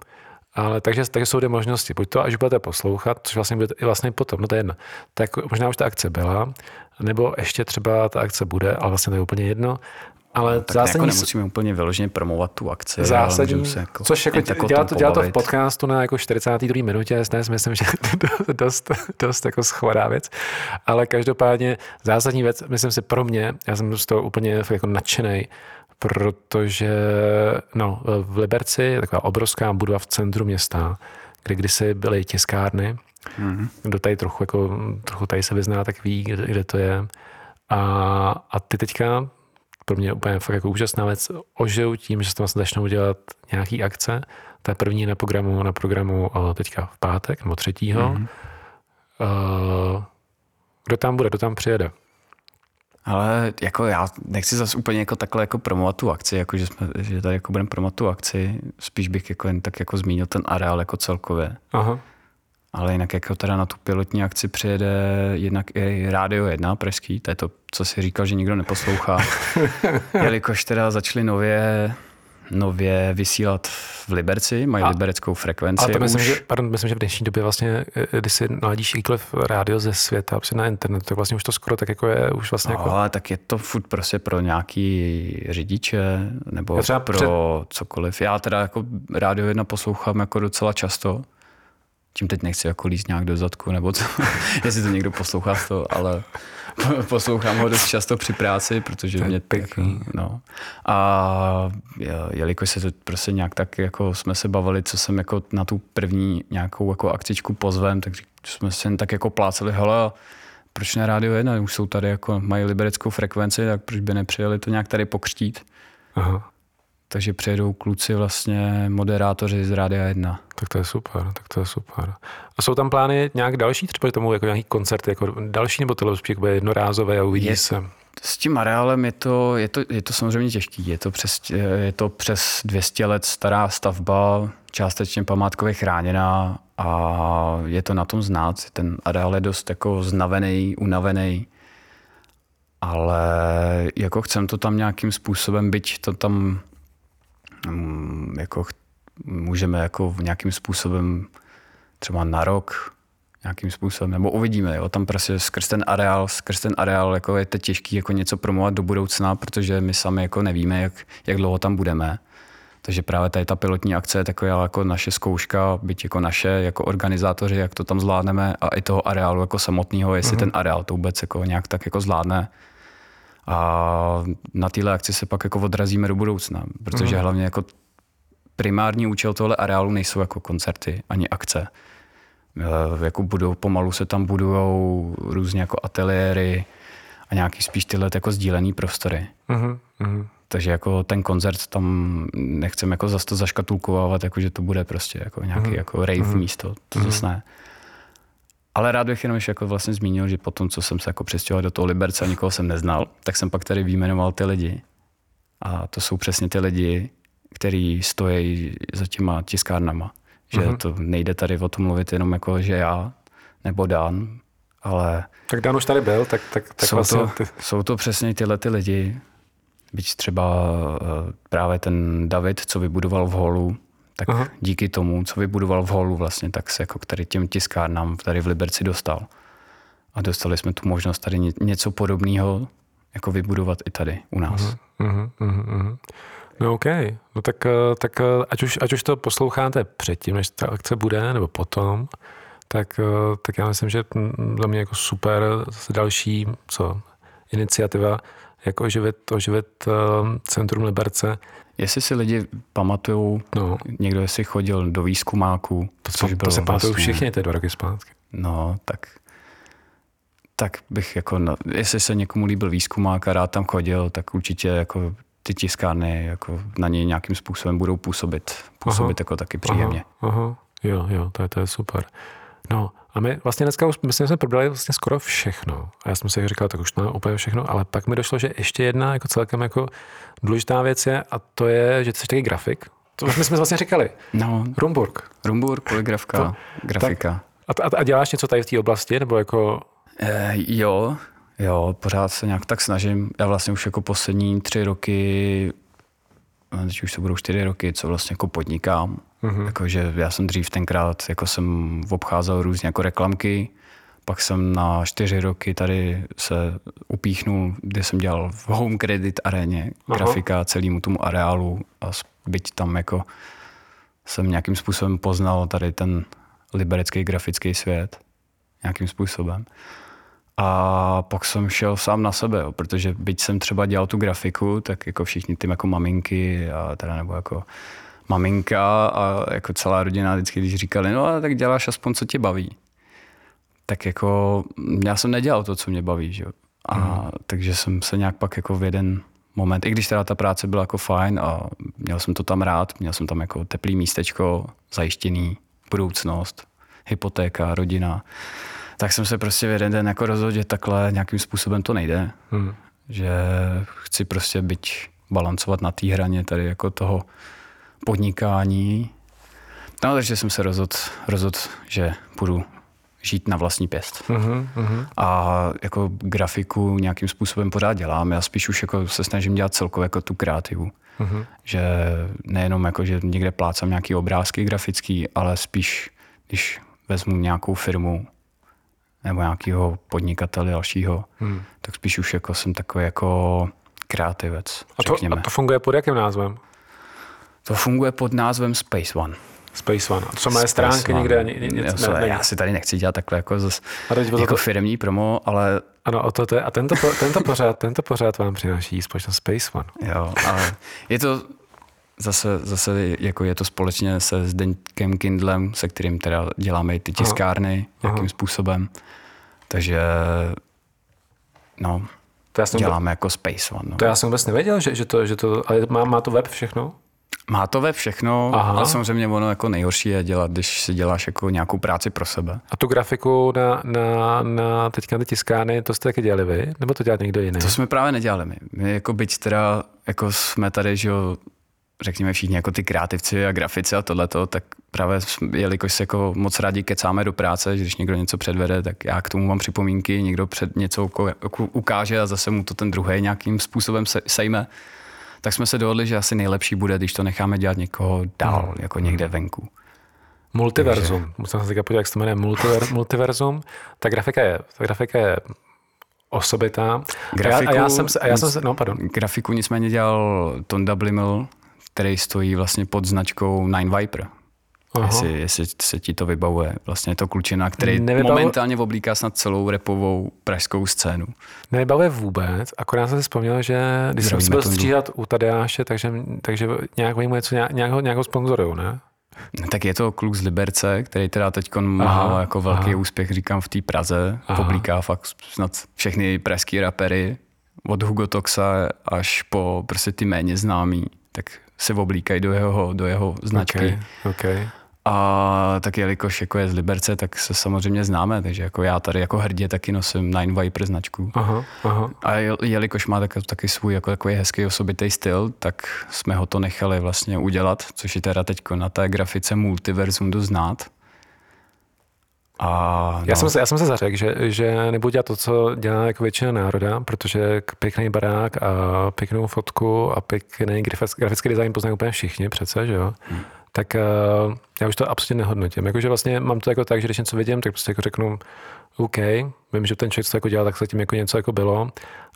Ale takže, takže jsou dvě možnosti. Buď to, až budete poslouchat, což vlastně bude i vlastně potom, no to je jedno. Tak možná už ta akce byla, nebo ještě třeba ta akce bude, ale vlastně to je úplně jedno. Ale Tak zásadní, jako nemusíme úplně vyloženě promovat tu akci. zásadní se jako, což jako dělat, tom to, dělat to v podcastu na jako 42. minutě, já si myslím, že to je dost, dost jako schovaná věc. Ale každopádně zásadní věc, myslím si pro mě, já jsem z toho úplně jako nadšený, protože no, v Liberci je taková obrovská budova v centru města, kde kdysi byly tiskárny. Mm-hmm. Kdo tady trochu, jako, trochu tady se vyzná, tak ví, kde, kde to je. A, a ty teďka pro mě úplně fakt jako úžasná věc, ožijou tím, že se tam začnou dělat nějaký akce. Ta první na programu, na programu eh, teďka v pátek, nebo třetího. Mm-hmm. Uh, kdo tam bude, kdo tam přijede? Ale jako já nechci zase úplně jako takhle jako promovat tu akci, jako že, jsme, že tady jako budeme promovat tu akci, spíš bych jako jen tak jako zmínil ten areál jako celkově. Aha. Ale jinak jako teda na tu pilotní akci přijede jednak i Rádio 1 pražský, to je to, co si říkal, že nikdo neposlouchá. Jelikož teda začali nově nově vysílat v Liberci, mají a, libereckou frekvenci. Ale to myslím, už. že, pardon, myslím, že v dnešní době vlastně, eh, když si naladíš jakýkoliv rádio ze světa prostě na internet, tak vlastně už to skoro tak jako je už vlastně no, jako... ale tak je to furt prostě pro nějaký řidiče nebo třeba pro před... cokoliv. Já teda jako rádio jedna poslouchám jako docela často, tím teď nechci jako líst nějak do zadku, nebo co, jestli to někdo poslouchá to, ale poslouchám ho dost často při práci, protože mě pěkný. No. A jelikož se to prostě nějak tak jako jsme se bavili, co jsem jako na tu první nějakou jako akcičku pozvem, tak jsme se tak jako pláceli, hele, proč na Rádio 1, už jsou tady jako, mají libereckou frekvenci, tak proč by nepřijeli to nějak tady pokřtít. Aha. Takže přijedou kluci vlastně moderátoři z Rádia 1. Tak to je super, tak to je super. A jsou tam plány nějak další, třeba tomu jako nějaký koncerty, jako další, nebo tohle spíš jako jednorázové a uvidí je, se? S tím areálem je to, je to, je to samozřejmě těžký. Je to, přes, je to přes 200 let stará stavba, částečně památkově chráněná a je to na tom znát. Ten areál je dost jako znavený, unavený, ale jako chcem to tam nějakým způsobem, byť to tam jako můžeme jako nějakým způsobem třeba na rok nějakým způsobem, nebo uvidíme, jo, tam prostě skrz ten areál, skrz ten areál jako je to těžký jako něco promovat do budoucna, protože my sami jako nevíme, jak, jak dlouho tam budeme. Takže právě tady ta pilotní akce je taková jako naše zkouška, byť jako naše, jako organizátoři, jak to tam zvládneme a i toho areálu jako samotného, jestli mm-hmm. ten areál to vůbec jako nějak tak jako zvládne a na téhle akci se pak jako odrazíme do budoucna, protože mm. hlavně jako primární účel tohle areálu nejsou jako koncerty ani akce. E, jako budou, pomalu se tam budujou různě jako ateliéry a nějaký spíš tyhle jako sdílený prostory. Mm. Mm. Takže jako ten koncert tam nechcem jako zase to zaškatulkovávat, jako že to bude prostě jako nějaký mm. jako rave mm. místo, to mm. zase ne. Ale rád bych jenom ještě jako vlastně zmínil, že potom, co jsem se jako přestěhoval do toho Liberce a nikoho jsem neznal, tak jsem pak tady výjmenoval ty lidi. A to jsou přesně ty lidi, kteří stojí za těma tiskárnama. Že mm-hmm. to nejde tady o tom mluvit jenom jako, že já nebo Dan, ale... Tak Dan už tady byl, tak, tak, tak jsou, vlastně to, ty... jsou to přesně tyhle ty lidi, byť třeba uh, právě ten David, co vybudoval v holu, tak Aha. díky tomu, co vybudoval v holu vlastně, tak se jako k tady těm tiskárnám tady v Liberci dostal. A dostali jsme tu možnost tady něco podobného jako vybudovat i tady u nás. Uh-huh, uh-huh, uh-huh. No OK, no tak, eh, tak eh, ať, už, ať už to posloucháte předtím, než ta akce bude, nebo potom, tak, eh, tak já myslím, že za mě jako super další co, iniciativa, jako oživit, oživit Centrum Liberce Jestli si lidi pamatují, no. někdo jestli chodil do výzkumáku, to, což bylo to se pamatují vlastně, všichni ty dva roky zpátky. No, tak tak bych jako, jestli se někomu líbil výzkumák a rád tam chodil, tak určitě jako ty tiskárny jako na něj nějakým způsobem budou působit, působit aha, jako taky příjemně. Aha, aha, jo, jo, to je, to je super. No a my vlastně dneska už, myslím, jsme probrali vlastně skoro všechno. A já jsem si říkal, tak už na úplně všechno, ale pak mi došlo, že ještě jedna jako celkem jako důležitá věc je, a to je, že ty jsi taky grafik. To už my jsme vlastně říkali. No. Rumburg. Rumburg, poligrafka, to, grafika. Tak, a, a, děláš něco tady v té oblasti, nebo jako... E, jo, jo, pořád se nějak tak snažím. Já vlastně už jako poslední tři roky, teď už to budou čtyři roky, co vlastně jako podnikám Mm-hmm. Jakože já jsem dřív tenkrát, jako jsem obcházel různě jako reklamky, pak jsem na čtyři roky tady se upíchnul, kde jsem dělal v Home Credit aréně Aha. grafika celému tomu areálu a byť tam jako jsem nějakým způsobem poznal tady ten liberecký grafický svět nějakým způsobem. A pak jsem šel sám na sebe, jo, protože byť jsem třeba dělal tu grafiku, tak jako všichni ty jako maminky a teda nebo jako maminka a jako celá rodina vždycky, když říkali, no a tak děláš aspoň, co tě baví. Tak jako já jsem nedělal to, co mě baví, že? A mm. takže jsem se nějak pak jako v jeden moment, i když teda ta práce byla jako fajn a měl jsem to tam rád, měl jsem tam jako teplý místečko, zajištěný, budoucnost, hypotéka, rodina, tak jsem se prostě v jeden den jako rozhodl, že takhle nějakým způsobem to nejde. Mm. že chci prostě být balancovat na té hraně tady jako toho podnikání. No, takže jsem se rozhodl, rozhodl že půjdu žít na vlastní pěst. Uh-huh, uh-huh. A jako grafiku nějakým způsobem pořád dělám. Já spíš už jako se snažím dělat celkově jako tu kreativu. Uh-huh. Že nejenom jako, že někde plácám nějaký obrázky grafický, ale spíš, když vezmu nějakou firmu nebo nějakého podnikatele dalšího, hmm. tak spíš už jako jsem takový jako kreativec, a to, a to funguje pod jakým názvem? To funguje pod názvem Space One. Space One. A co má stránky One. někde? Ně, ně, já, ne, já si tady nechci dělat takhle jako, zas, jako to... firmní promo, ale... Ano, o to, to je, a tento, tento, pořád, tento pořád vám přináší společnost Space One. Jo, ale je to zase, zase jako je to společně se Zdeňkem Kindlem, se kterým teda děláme i ty tiskárny, aha, jakým aha. způsobem. Takže no, to já jsem děláme jako Space One. No. To já jsem vůbec nevěděl, že, že to, že to ale má, má to web všechno? Má to web všechno, Aha. ale samozřejmě ono jako nejhorší je dělat, když si děláš jako nějakou práci pro sebe. A tu grafiku na, na, na teďka ty tiskárny, to jste taky dělali vy? Nebo to dělá někdo jiný? To jsme právě nedělali my. My jako byť teda jako jsme tady, že jo, řekněme všichni jako ty kreativci a grafici a tohleto, tak právě jelikož se jako moc rádi kecáme do práce, že když někdo něco předvede, tak já k tomu mám připomínky, někdo před něco ukáže a zase mu to ten druhý nějakým způsobem sejme, tak jsme se dohodli, že asi nejlepší bude, když to necháme dělat někoho dál, hmm. jako někde venku. Multiverzum. Takže... Musím se podívat, jak se to jmenuje. Multiver, multiverzum. Ta grafika je, ta grafika je osobitá. Grafiku, a já, a já jsem se, a já jsem se, no pardon. Grafiku nicméně dělal Tonda Blimel, který stojí vlastně pod značkou Nine Viper. Jestli, jestli se ti to vybavuje. Vlastně je to klučina, který Nevybavu... momentálně oblíká snad celou repovou pražskou scénu. Nevybavuje vůbec, akorát jsem si vzpomněl, že když jsem byl stříhat u Tadeáše, takže, takže nějak mu něco, nějakou, nějakou sponzorují, ne? No, tak je to kluk z Liberce, který teda teď má jako velký aha. úspěch, říkám, v té Praze. Aha. Oblíká fakt snad všechny pražský rapery, od Hugo Toxa až po prostě ty méně známý, tak se oblíkají do jeho, do jeho značky. Okay, okay. A tak jelikož jako je z Liberce, tak se samozřejmě známe, takže jako já tady jako hrdě taky nosím Nine Viper značku. Aha, aha. A jelikož má taky, taky svůj jako takový hezký osobitý styl, tak jsme ho to nechali vlastně udělat, což je teda teď na té grafice Multiversum dost znát. A, no. já, jsem se, já jsem se zařekl, že, že nebudu dělat to, co dělá jako většina národa, protože pěkný barák a pěknou fotku a pěkný grafický design poznají úplně všichni přece, že jo? Hmm tak uh, já už to absolutně nehodnotím. Jakože vlastně mám to jako tak, že když něco vidím, tak prostě jako řeknu, OK, vím, že ten člověk, co jako dělal, tak se tím jako něco jako bylo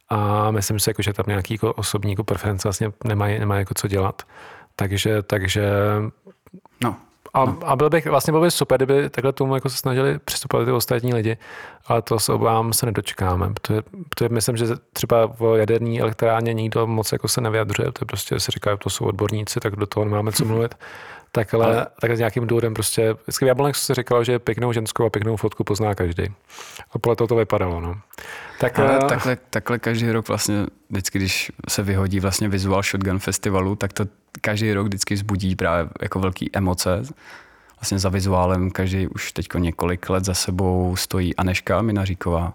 a myslím si, jako, že tam nějaký jako osobní jako preference vlastně nemají, nemají jako co dělat. Takže, takže no. A, no. a byl bych, vlastně byl by super, kdyby takhle tomu jako se snažili přistupovat ty ostatní lidi, ale to se obávám se nedočkáme, protože, protože myslím, že třeba v jaderní elektrárně nikdo moc jako se nevyjadřuje, to je prostě si říká, to jsou odborníci, tak do toho nemáme co mluvit takhle, ale... takhle s nějakým důvodem prostě, vždycky v Jablonech se říkalo, že pěknou ženskou a pěknou fotku pozná každý. A podle toho to vypadalo, no. Tak, ale a... Eh, takhle, takhle každý rok vlastně, vždycky, když se vyhodí vlastně vizuál Shotgun Festivalu, tak to každý rok vždycky vzbudí právě jako velký emoce. Vlastně za vizuálem každý už teď několik let za sebou stojí Aneška Minaříková,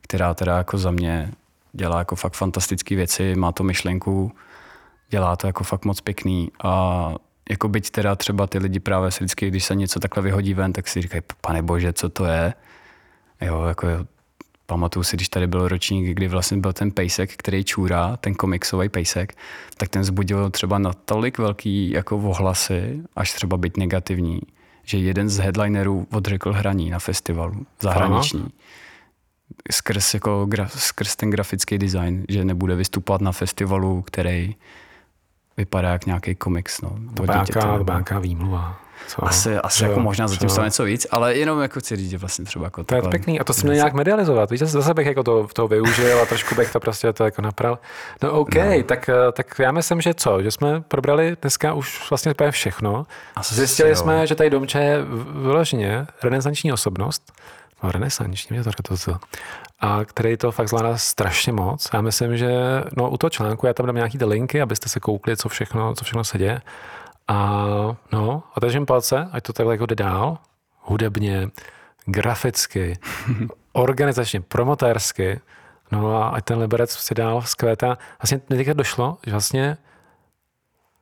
která teda jako za mě dělá jako fakt fantastické věci, má to myšlenku, dělá to jako fakt moc pěkný a jako byť teda třeba ty lidi právě si vždycky, když se něco takhle vyhodí ven, tak si říkají, pane bože, co to je? Jo, jako pamatuju si, když tady byl ročník, kdy vlastně byl ten pejsek, který čůrá, ten komiksový pejsek, tak ten zbudil třeba na tolik velký jako ohlasy, až třeba být negativní, že jeden z headlinerů odřekl hraní na festivalu zahraniční. Aha. Skrz, jako, skrz ten grafický design, že nebude vystupovat na festivalu, který vypadá jak nějaký komiks. No, to nějaká, nějaká výmluva. Co? Asi, asi jako možná zatím stalo něco víc, ale jenom jako chci říct, že vlastně třeba jako To je pěkný a to si měl nějak medializovat. Víš, zase bych jako to, to využil a trošku bych to prostě to jako napral. No OK, no. Tak, tak já myslím, že co, že jsme probrali dneska už vlastně úplně všechno. Asi Zjistili jo. jsme, že tady Domče je vyloženě renesanční osobnost. No, renesanční, mě to to a který to fakt zvládá strašně moc. Já myslím, že no, u toho článku já tam dám nějaký ty linky, abyste se koukli, co všechno, co všechno se děje. A no, a držím palce, ať to takhle jako jde dál, hudebně, graficky, organizačně, promotérsky No a ať ten Liberec si dál vzkvétá. Vlastně mi teďka došlo, že vlastně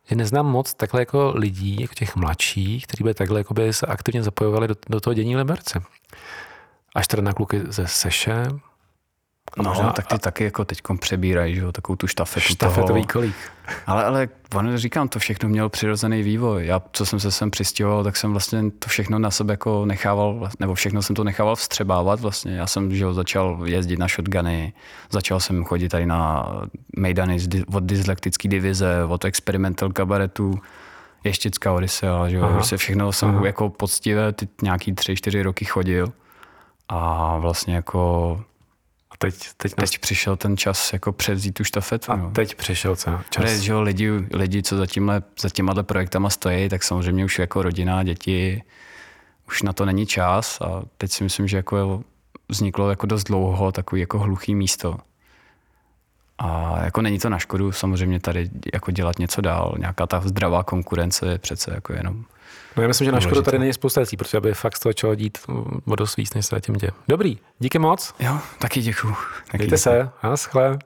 že neznám moc takhle jako lidí, jako těch mladších, kteří by takhle jako by se aktivně zapojovali do, do toho dění Liberce. Až teda na kluky ze Seše, No, možná, tak ty a... taky jako teď přebírají, že jo, takovou tu štafetu Štafetový toho. kolík. Ale, ale ono říkám, to všechno mělo přirozený vývoj. Já, co jsem se sem přistěhoval, tak jsem vlastně to všechno na sebe jako nechával, nebo všechno jsem to nechával vstřebávat vlastně. Já jsem, že jo, začal jezdit na shotguny, začal jsem chodit tady na mejdany od dyslektické divize, od experimental kabaretu, Ještická Odisea, že jo, Aha. Prostě všechno jsem Aha. jako poctivě ty nějaký tři, čtyři roky chodil a vlastně jako a teď, teď, teď přišel ten čas jako převzít tu štafetu. A no. teď přišel čas. Protože, že lidi, lidi, co za, tímhle, za těma projektama stojí, tak samozřejmě už jako rodina, děti, už na to není čas a teď si myslím, že jako vzniklo jako dost dlouho takový jako hluchý místo. A jako není to na škodu samozřejmě tady jako dělat něco dál. Nějaká ta zdravá konkurence je přece jako jenom No já myslím, že na škodu tady není spousta věcí, protože aby fakt to začalo dít o dost víc, než se tím děje. Dobrý, díky moc. Jo, taky děkuju. Taky Mějte děkuju. se, a schle.